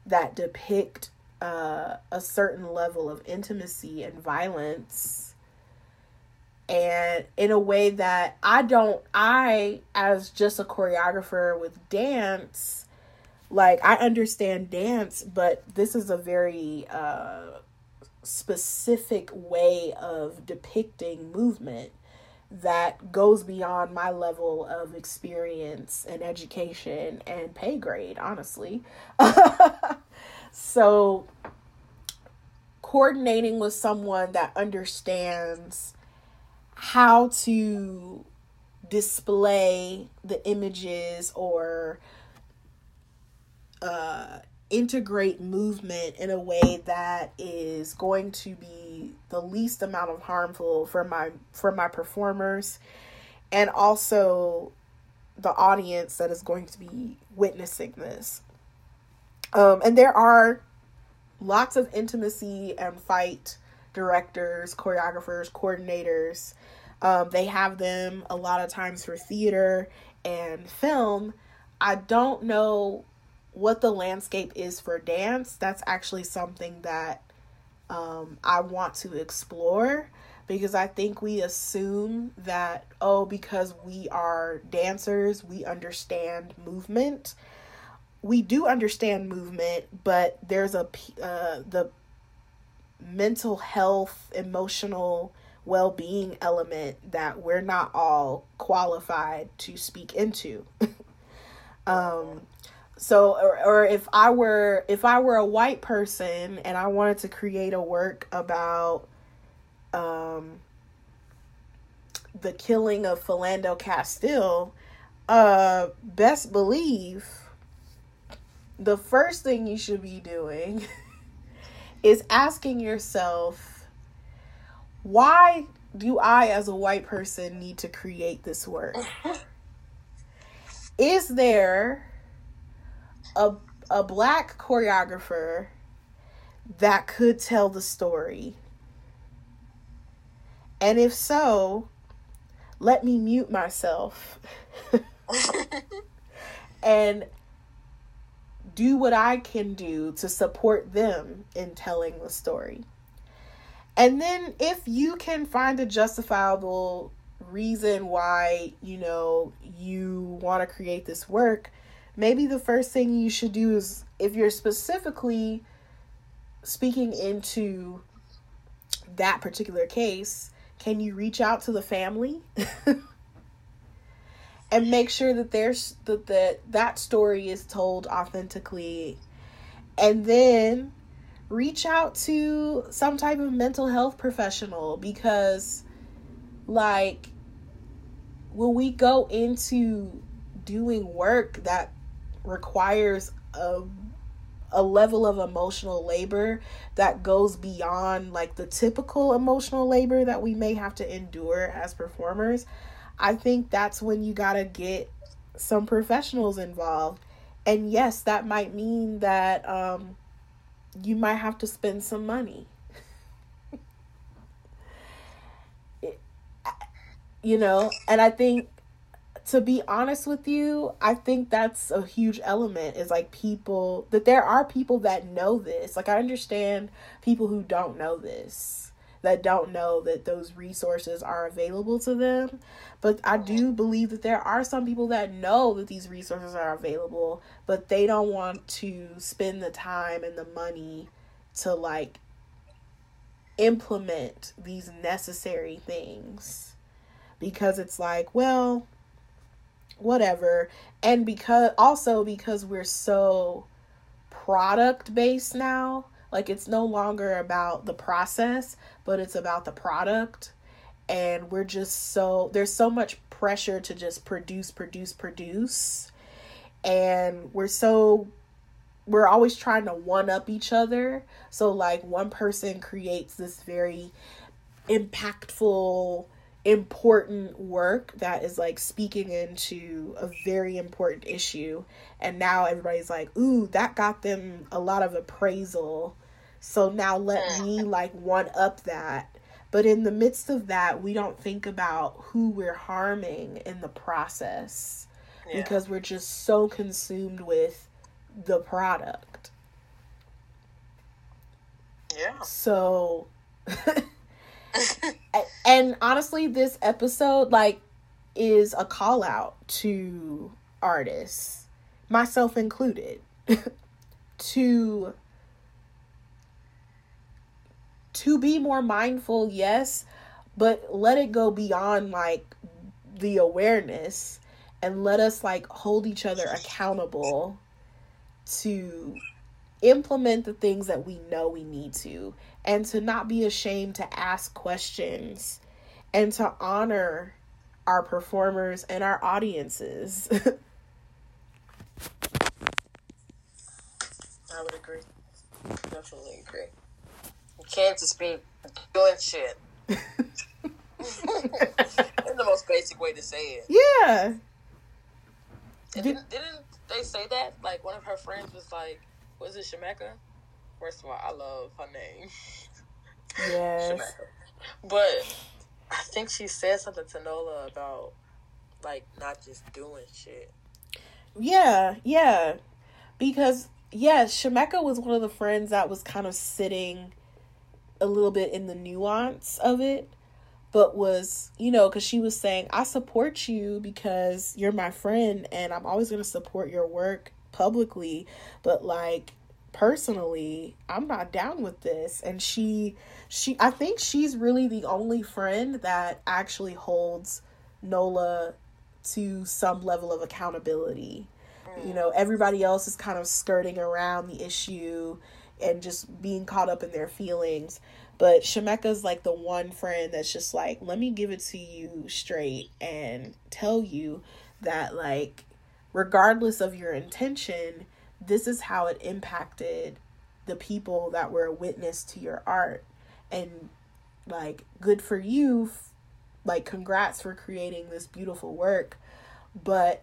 that depict uh, a certain level of intimacy and violence. And in a way that I don't I as just a choreographer with dance like I understand dance, but this is a very uh, specific way of depicting movement that goes beyond my level of experience and education and pay grade, honestly. so, coordinating with someone that understands how to display the images or uh, integrate movement in a way that is going to be the least amount of harmful for my for my performers and also the audience that is going to be witnessing this. Um, and there are lots of intimacy and fight directors choreographers coordinators. Um, they have them a lot of times for theater and film. I don't know what the landscape is for dance, that's actually something that um, I want to explore because I think we assume that, oh, because we are dancers, we understand movement. We do understand movement, but there's a uh, the mental health, emotional well being element that we're not all qualified to speak into. um, so or, or if i were if i were a white person and i wanted to create a work about um the killing of philando castile uh best believe the first thing you should be doing is asking yourself why do i as a white person need to create this work? Is there a a black choreographer that could tell the story? And if so, let me mute myself and do what I can do to support them in telling the story. And then if you can find a justifiable reason why, you know, you want to create this work, maybe the first thing you should do is if you're specifically speaking into that particular case, can you reach out to the family? And make sure that there's that that that story is told authentically. And then reach out to some type of mental health professional because like when we go into doing work that requires a a level of emotional labor that goes beyond like the typical emotional labor that we may have to endure as performers, I think that's when you got to get some professionals involved. And yes, that might mean that um, you might have to spend some money. you know, and I think to be honest with you, I think that's a huge element is like people that there are people that know this. Like I understand people who don't know this, that don't know that those resources are available to them. But I do believe that there are some people that know that these resources are available, but they don't want to spend the time and the money to like implement these necessary things because it's like, well, whatever. And because also because we're so product based now, like it's no longer about the process, but it's about the product. And we're just so there's so much pressure to just produce, produce, produce. And we're so we're always trying to one up each other. So like one person creates this very impactful important work that is like speaking into a very important issue. And now everybody's like ooh that got them a lot of appraisal. So now let me like one up that. But in the midst of that we don't think about who we're harming in the process yeah. because we're just so consumed with the product. Yeah. So and honestly, this episode like is a call out to artists, myself included, to to be more mindful, yes, but let it go beyond like the awareness and let us like hold each other accountable to implement the things that we know we need to and to not be ashamed to ask questions and to honor our performers and our audiences. I would agree. Definitely agree. You can't just be doing shit. That's the most basic way to say it. Yeah. Didn't, didn't they say that? Like one of her friends was like, was it Shemekka? First of all, I love her name. Yes. But I think she said something to Nola about like not just doing shit. Yeah, yeah. Because yes, Shemekka was one of the friends that was kind of sitting a little bit in the nuance of it, but was, you know, because she was saying, I support you because you're my friend and I'm always going to support your work publicly, but like personally, I'm not down with this. And she, she, I think she's really the only friend that actually holds Nola to some level of accountability. You know, everybody else is kind of skirting around the issue and just being caught up in their feelings. But Shemekka's like the one friend that's just like, let me give it to you straight and tell you that, like, regardless of your intention, this is how it impacted the people that were a witness to your art. And like good for you like congrats for creating this beautiful work. But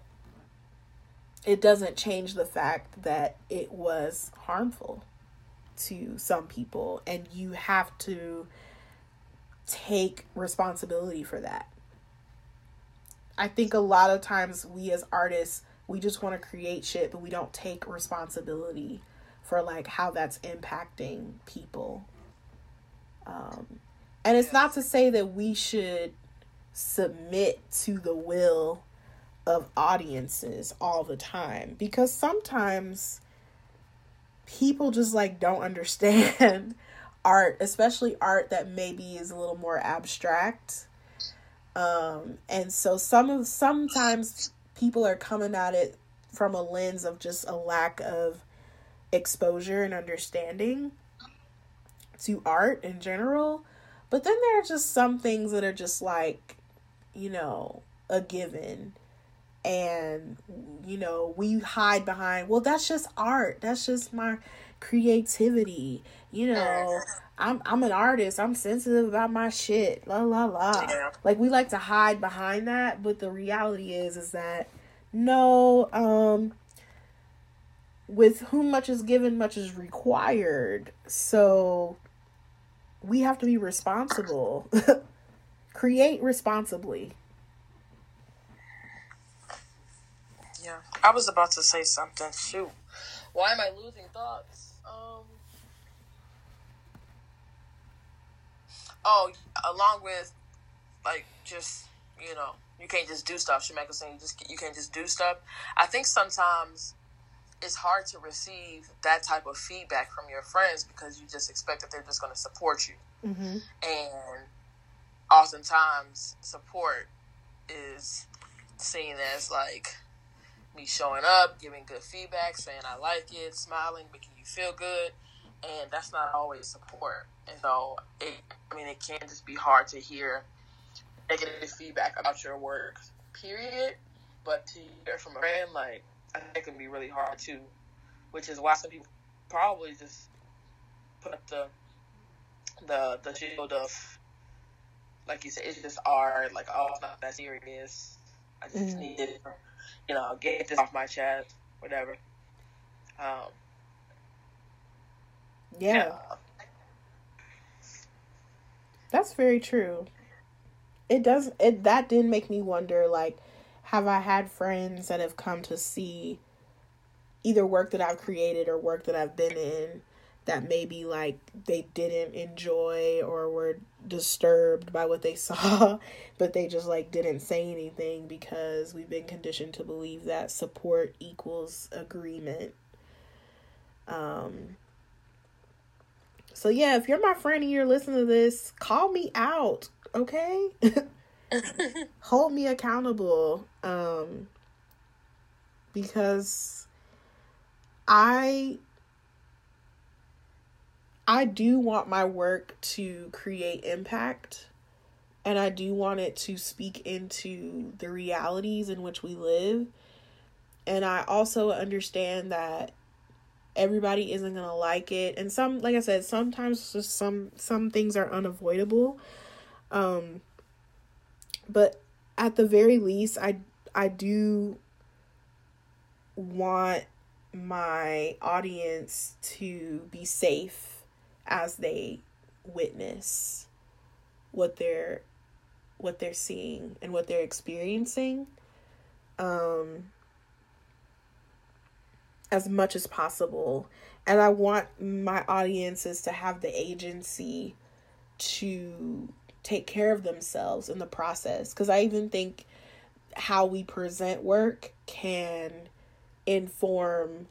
it doesn't change the fact that it was harmful to some people. And you have to take responsibility for that. I think a lot of times we as artists we just want to create shit but we don't take responsibility for like how that's impacting people Um, and it's not to say that we should submit to the will of audiences all the time because sometimes people just like don't understand art, especially art that maybe is a little more abstract. Um, and so some of sometimes people are coming at it from a lens of just a lack of exposure and understanding to art in general. But then there are just some things that are just like, you know, a given. And, you know, we hide behind, well, that's just art. That's just my creativity. You know, I'm I'm an artist. I'm sensitive about my shit. La la la. Yeah. Like we like to hide behind that, but the reality is is that no, um with whom much is given, much is required. So we have to be responsible. Create responsibly. Yeah, I was about to say something. Shoot, why am I losing thoughts? Um. Oh, along with like just you know you can't just do stuff. Shemekka saying you just you can't just do stuff. I think sometimes it's hard to receive that type of feedback from your friends because you just expect that they're just going to support you, Mm-hmm. and oftentimes support is seen as like me showing up, giving good feedback, saying I like it, smiling, making you feel good, and that's not always support. And so, it, I mean, it can just be hard to hear negative feedback about your work, period. But to hear from a friend, like, I think it can be really hard too, which is why some people probably just put the the the shield of, like you said, it's just art. Like, oh, it's not that serious. I just Mhm. need it, you know, get this off my chest, whatever. Um, Yeah, that's very true. It does it that did make me wonder like have I had friends that have come to see either work that I've created or work that I've been in that maybe like they didn't enjoy or were disturbed by what they saw, but they just like didn't say anything because we've been conditioned to believe that support equals agreement. Um so yeah, if you're my friend and you're listening to this, call me out, okay? Hold me accountable. Um because I I do want my work to create impact and I do want it to speak into the realities in which we live. And I also understand that everybody isn't going to like it and some like I said sometimes just some some things are unavoidable. Um but at the very least I I do want my audience to be safe as they witness what they're what they're seeing and what they're experiencing um as much as possible. And i want my audiences to have the agency to take care of themselves in the process. Because i even think how we present work can inform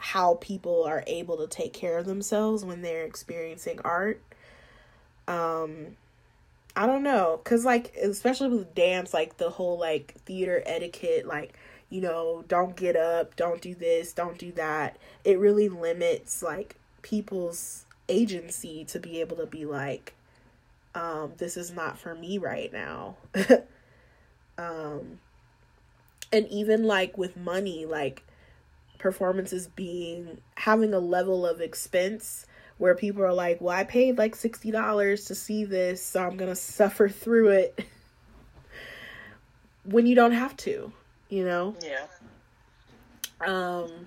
how people are able to take care of themselves when they're experiencing art. Um I don't know cuz like especially with dance like the whole like theater etiquette like you know don't get up, don't do this, don't do that. It really limits like people's agency to be able to be like um this is not for me right now. um and even like with money like performances being having a level of expense where people are like, "Well, I paid like $60 to see this, so I'm going to suffer through it." when you don't have to, you know? yeah. Um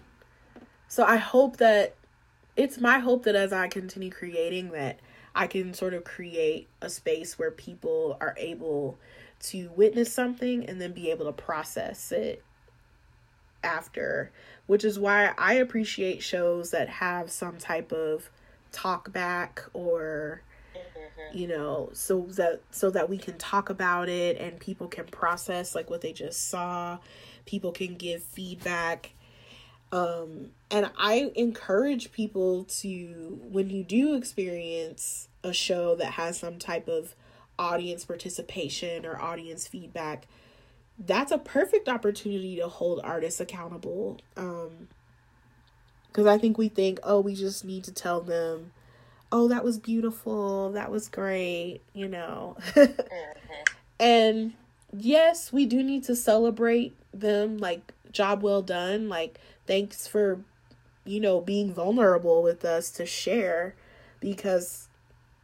so I hope that it's my hope that as I continue creating that I can sort of create a space where people are able to witness something and then be able to process it after, which is why I appreciate shows that have some type of talk back or you know so that so that we can talk about it and people can process like what they just saw. People can give feedback. Um and i encourage people to when you do experience a show that has some type of audience participation or audience feedback that's a perfect opportunity to hold artists accountable um because i think we think oh we just need to tell them oh that was beautiful that was great you know? And yes we do need to celebrate them like job well done like thanks for you know being vulnerable with us to share because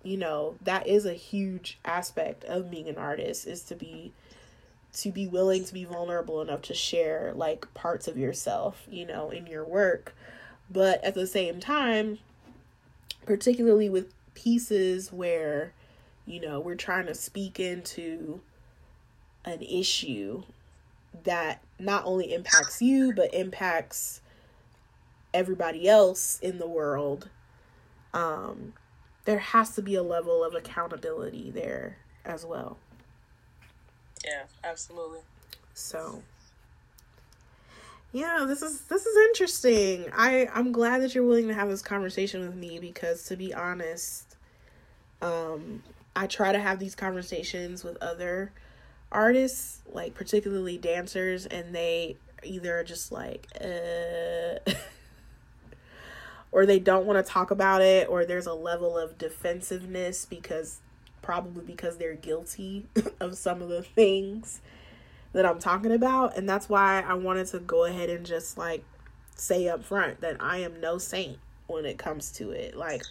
you know that is a huge aspect of being an artist is to be to be willing to be vulnerable enough to share like parts of yourself you know in your work. But at the same time particularly with pieces where you know we're trying to speak into an issue that not only impacts you but impacts everybody else in the world um there has to be a level of accountability there as well Yeah, absolutely. so yeah, this is this is interesting. I I'm glad that you're willing to have this conversation with me because to be honest, um I try to have these conversations with other artists, like particularly dancers and they either just like uh or they don't want to talk about it or there's a level of defensiveness because probably because they're guilty of some of the things that I'm talking about. And that's why I wanted to go ahead and just like say up front that I am no saint when it comes to it. Like,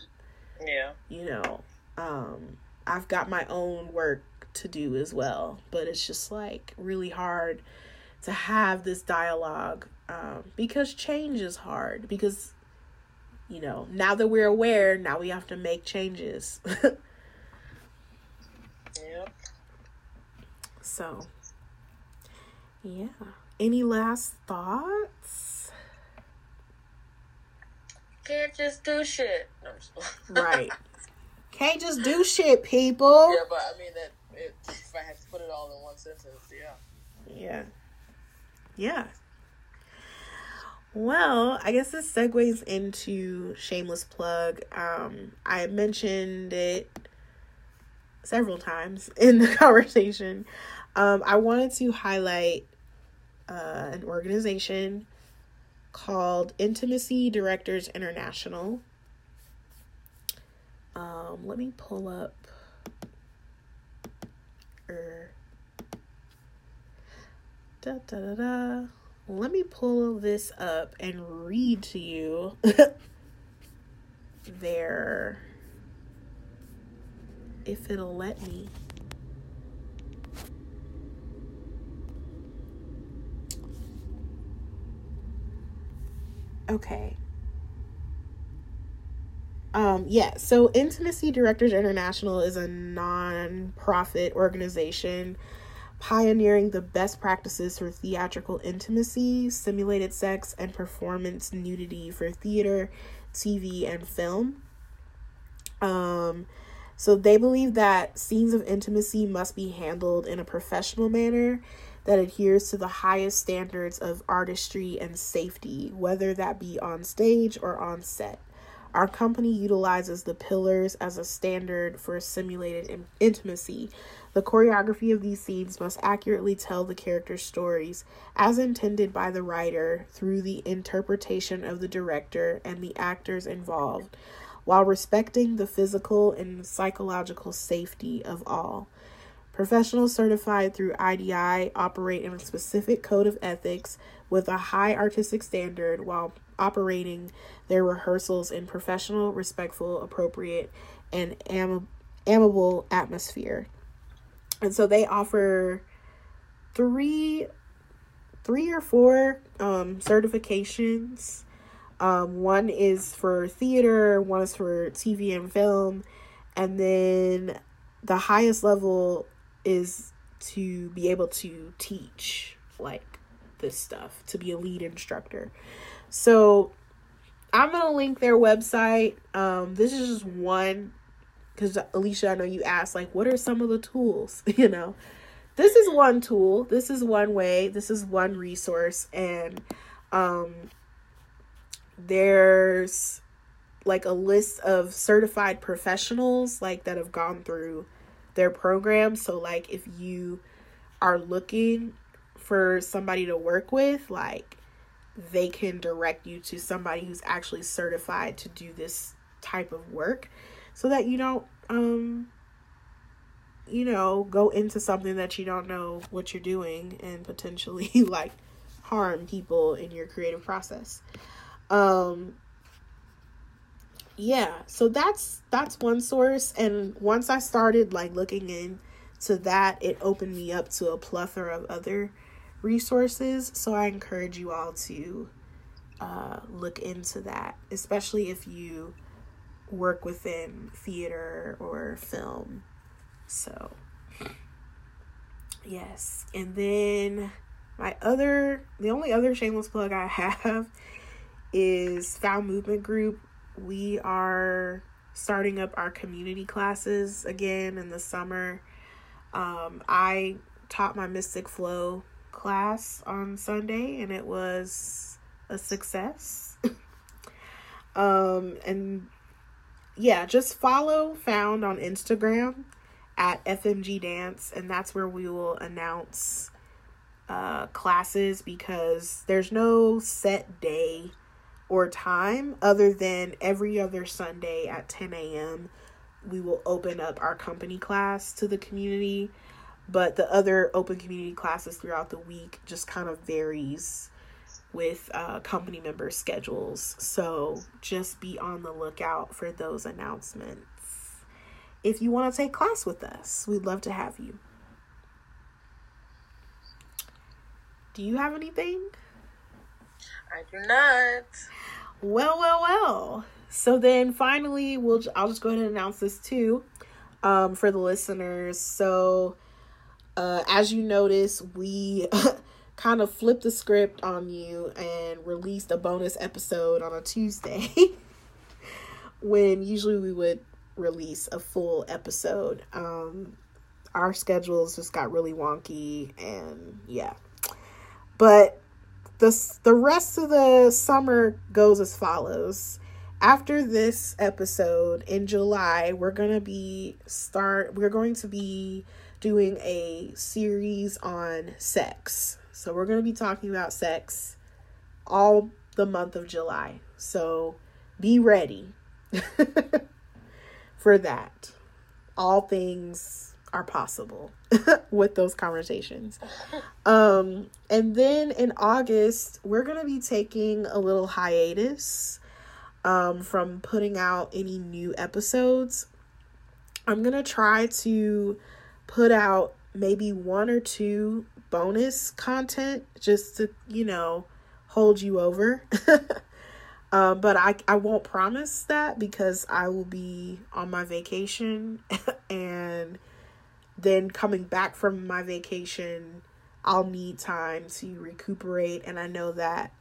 Yeah. you know, um, I've got my own work to do as well, but it's just like really hard to have this dialogue um, because change is hard. Because, you know, now that we're aware, now we have to make changes. Yep. so, yeah. Any last thoughts? Can't just do shit. Right. Can't just do shit, people. yeah, but I mean that. It, if I had to put it all in one sentence, yeah. Yeah. Yeah. Well, I guess this segues into shameless plug. Um, I mentioned it several times in the conversation. Um, I wanted to highlight uh, an organization called Intimacy Directors International. Um, let me pull up. Er, da, da, da, da. Let me pull this up and read to you their. If it'll let me. Okay. Um, yeah, so Intimacy Directors International is a non-profit organization pioneering the best practices for theatrical intimacy, simulated sex, and performance nudity for theater, TV, and film. Um, so they believe that scenes of intimacy must be handled in a professional manner that adheres to the highest standards of artistry and safety, whether that be on stage or on set. Our company utilizes the pillars as a standard for simulated in- intimacy. The choreography of these scenes must accurately tell the characters' stories as intended by the writer through the interpretation of the director and the actors involved, while respecting the physical and psychological safety of all. Professionals certified through IDI operate in a specific code of ethics with a high artistic standard while operating their rehearsals in professional, respectful, appropriate, and am- amiable atmosphere. And so they offer three three or four um certifications. Um one is for theater, one is for TV and film, and then the highest level is to be able to teach like this stuff, to be a lead instructor. So I'm gonna link their website. Um, this is just one because Alicia, I know you asked like, what are some of the tools? you know, this is one tool. This is one way. This is one resource, and um, there's like a list of certified professionals like that have gone through their program. So like if you are looking for somebody to work with, like they can direct you to somebody who's actually certified to do this type of work so that you don't um you know go into something that you don't know what you're doing and potentially like harm people in your creative process um yeah so that's that's one source and once i started like looking into that it opened me up to a plethora of other resources so i encourage you all to uh, look into that especially if you work within theater or film so. Yes and then my other the only other shameless plug i have is found movement group we are starting up our community classes again in the summer. Um, I taught my Mystic Flow class on Sunday and it was a success. um, and yeah, just follow Found on Instagram at FMG Dance, and that's where we will announce uh, classes because there's no set day or time other than every other Sunday at 10 a.m. We will open up our company class to the community, but the other open community classes throughout the week just kind of varies with uh, company member schedules. So just be on the lookout for those announcements. If you want to take class with us, we'd love to have you. Do you have anything? I do not. Well, well, well. So then finally, we'll I'll just go ahead and announce this too, um, for the listeners. So, uh, as you notice, we kind of flipped the script on you and released a bonus episode on a Tuesday, when usually we would release a full episode. Um, our schedules just got really wonky, and yeah, but the the rest of the summer goes as follows. After this episode in july we're going to be start we're going to be doing a series on sex. So we're going to be talking about sex all the month of july. So be ready for that. All things are possible with those conversations. Um, and then in August, we're going to be taking a little hiatus um, from putting out any new episodes. I'm going to try to put out maybe one or two bonus content just to, you know, hold you over. um, but I, I won't promise that because I will be on my vacation and then coming back from my vacation, I'll need time to recuperate. And I know that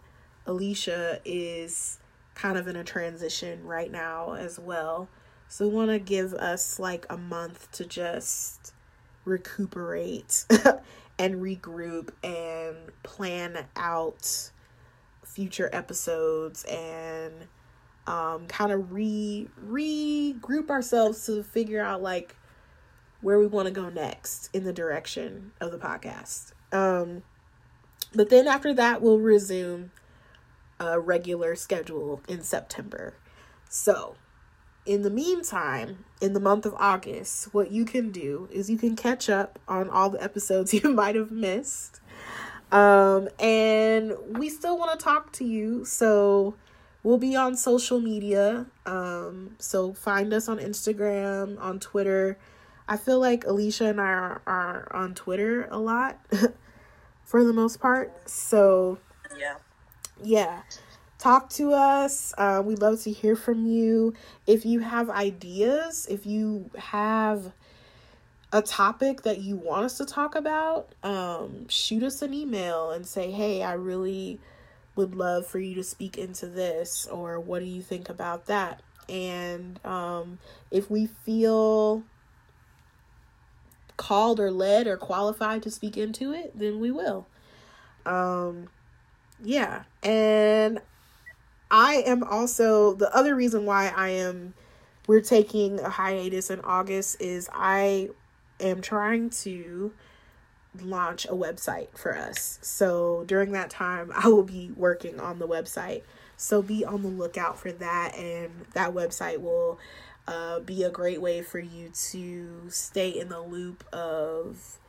Alicia is kind of in a transition right now as well. So, we want to give us like a month to just recuperate and regroup and plan out future episodes and um, kind of re regroup ourselves to figure out like where we want to go next in the direction of the podcast. Um, but then after that, we'll resume a regular schedule in September. So, in the meantime, in the month of August, what you can do is you can catch up on all the episodes you might have missed. Um, and we still want to talk to you. So, we'll be on social media. Um, so, find us on Instagram, on Twitter I feel like Alicia and I are, are on Twitter a lot for the most part. So, yeah. Yeah. Talk to us. Uh, we'd love to hear from you. If you have ideas, if you have a topic that you want us to talk about, um, shoot us an email and say, hey, I really would love for you to speak into this or what do you think about that and um, if we feel called or led or qualified to speak into it then we will um yeah and i am also the other reason why i am we're taking a hiatus in august is i am trying to launch a website for us. So during that time, I will be working on the website. So be on the lookout for that, and that website will uh, be a great way for you to stay in the loop of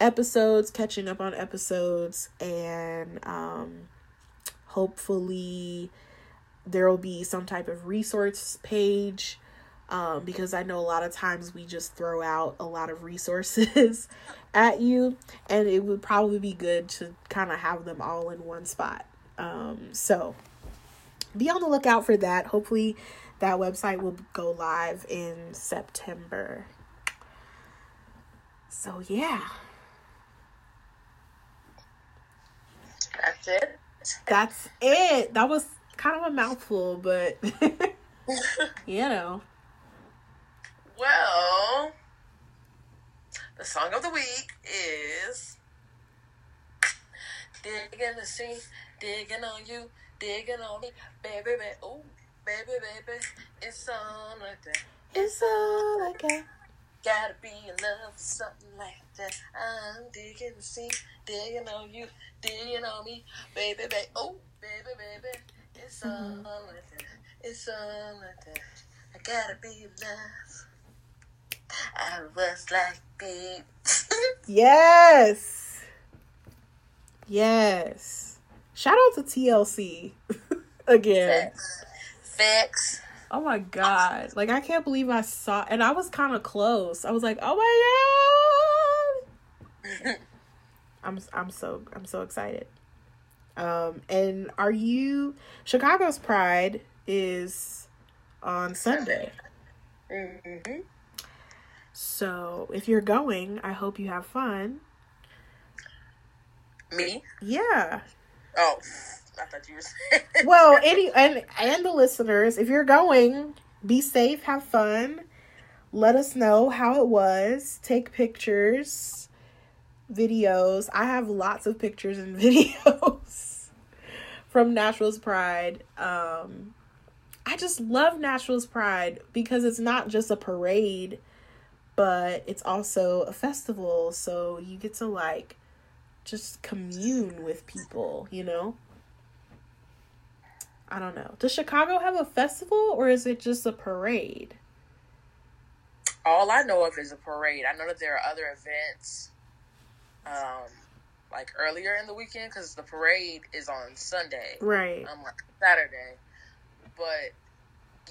episodes, catching up on episodes, and um, hopefully there will be some type of resource page um, because I know a lot of times we just throw out a lot of resources at you, and it would probably be good to kind of have them all in one spot. Um, so be on the lookout for that. Hopefully, that website will go live in September. So, yeah. That's it. That's it. That was kind of a mouthful, but you know. Well, the song of the week is Digging the Sea, Digging on You, Digging on Me, Baby, baby, oh, baby, baby, it's on like that. It's all I got. Gotta be in love with something like that. I'm digging the sea, digging on you, digging on me, baby, baby, oh, baby, baby, it's mm-hmm. on like that. It's on like that. I gotta be in love. I was like beep. Yes. Yes. Shout out to TLC again. Oh my god. Like I can't believe I saw and I was kind of close. I was like, "Oh my god." I'm I'm so I'm so excited. Um and are you Chicago's Pride is on Sunday. Mm-hmm. So, if you're going, I hope you have fun. Me? Yeah. Oh, I thought you were saying. well any and and the listeners if you're going be safe have fun. Let us know how it was. Take pictures videos. I have lots of pictures and videos from nashville's pride. Um i just love nashville's pride because it's not just a parade but it's also a festival. So you get to like just commune with people you know I don't know. Does Chicago have a festival or is it just a parade? All I know of is a parade. I know that there are other events, um, like earlier in the weekend because the parade is on Sunday. Right. um, like Saturday. But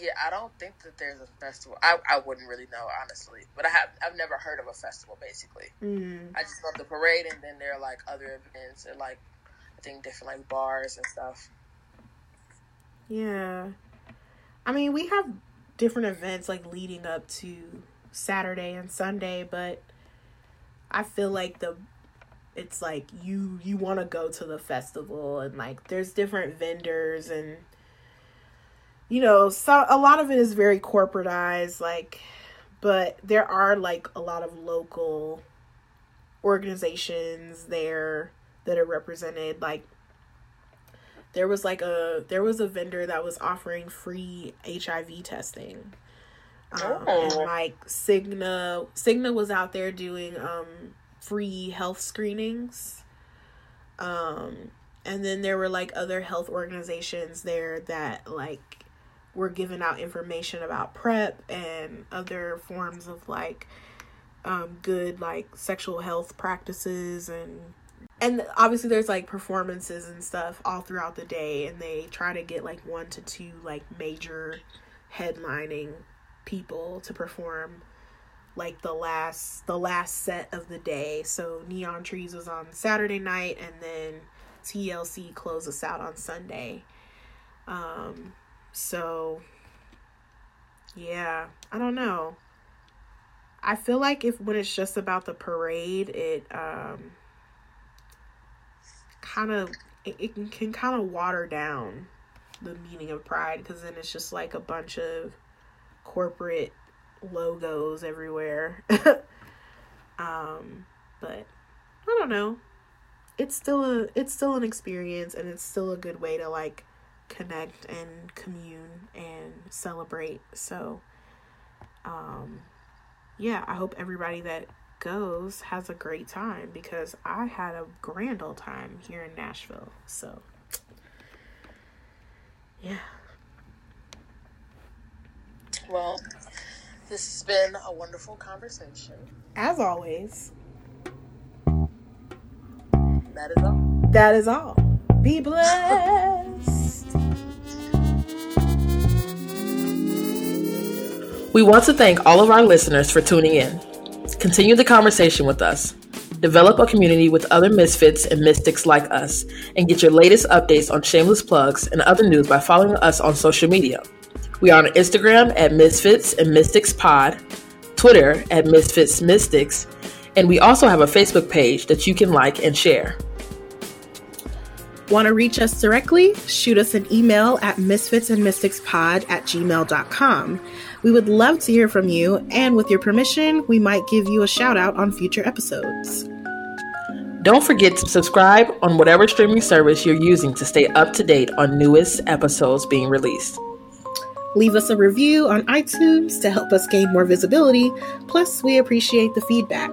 yeah, I don't think that there's a festival. I, I wouldn't really know honestly, but I have I've never heard of a festival basically. Mm. I just love the parade, and then there are like other events and like I think different like bars and stuff. Yeah. I mean, we have different events like leading up to Saturday and Sunday, but I feel like the it's like you you want to go to the festival and like there's different vendors and you know, so a lot of it is very corporatized like but there are like a lot of local organizations there that are represented like there was like a there was a vendor that was offering free HIV testing. Um, and Oh. like Cigna Cigna was out there doing um free health screenings. Um and then there were like other health organizations there that like were giving out information about PrEP and other forms of like um good like sexual health practices and and obviously there's like performances and stuff all throughout the day and they try to get like one to two like major headlining people to perform like the last the last set of the day. So neon trees was on saturday night and then tlc closed us out on sunday. Um so yeah i don't know. I feel like if when it's just about the parade it um kind of it, can, can kind of water down the meaning of pride because then it's just like a bunch of corporate logos everywhere. um, but I don't know. It's still a it's still an experience and it's still a good way to like connect and commune and celebrate. So um yeah, I hope everybody that goes has a great time because I had a grand old time here in Nashville. So yeah. Well, this has been a wonderful conversation. As always, That is all. that is all. Be blessed. We want to thank all of our listeners for tuning in. Continue the conversation with us. Develop a community with other misfits and mystics like us, and get your latest updates on shameless plugs and other news by following us on social media. We are on Instagram at Misfits and Mystics Pod, Twitter at Misfits Mystics, and we also have a Facebook page that you can like and share. Want to reach us directly? Shoot us an email at misfitsandmysticspod at gmail.com. We would love to hear from you, and with your permission, we might give you a shout out on future episodes. Don't forget to subscribe on whatever streaming service you're using to stay up to date on newest episodes being released. Leave us a review on iTunes to help us gain more visibility. Plus, we appreciate the feedback.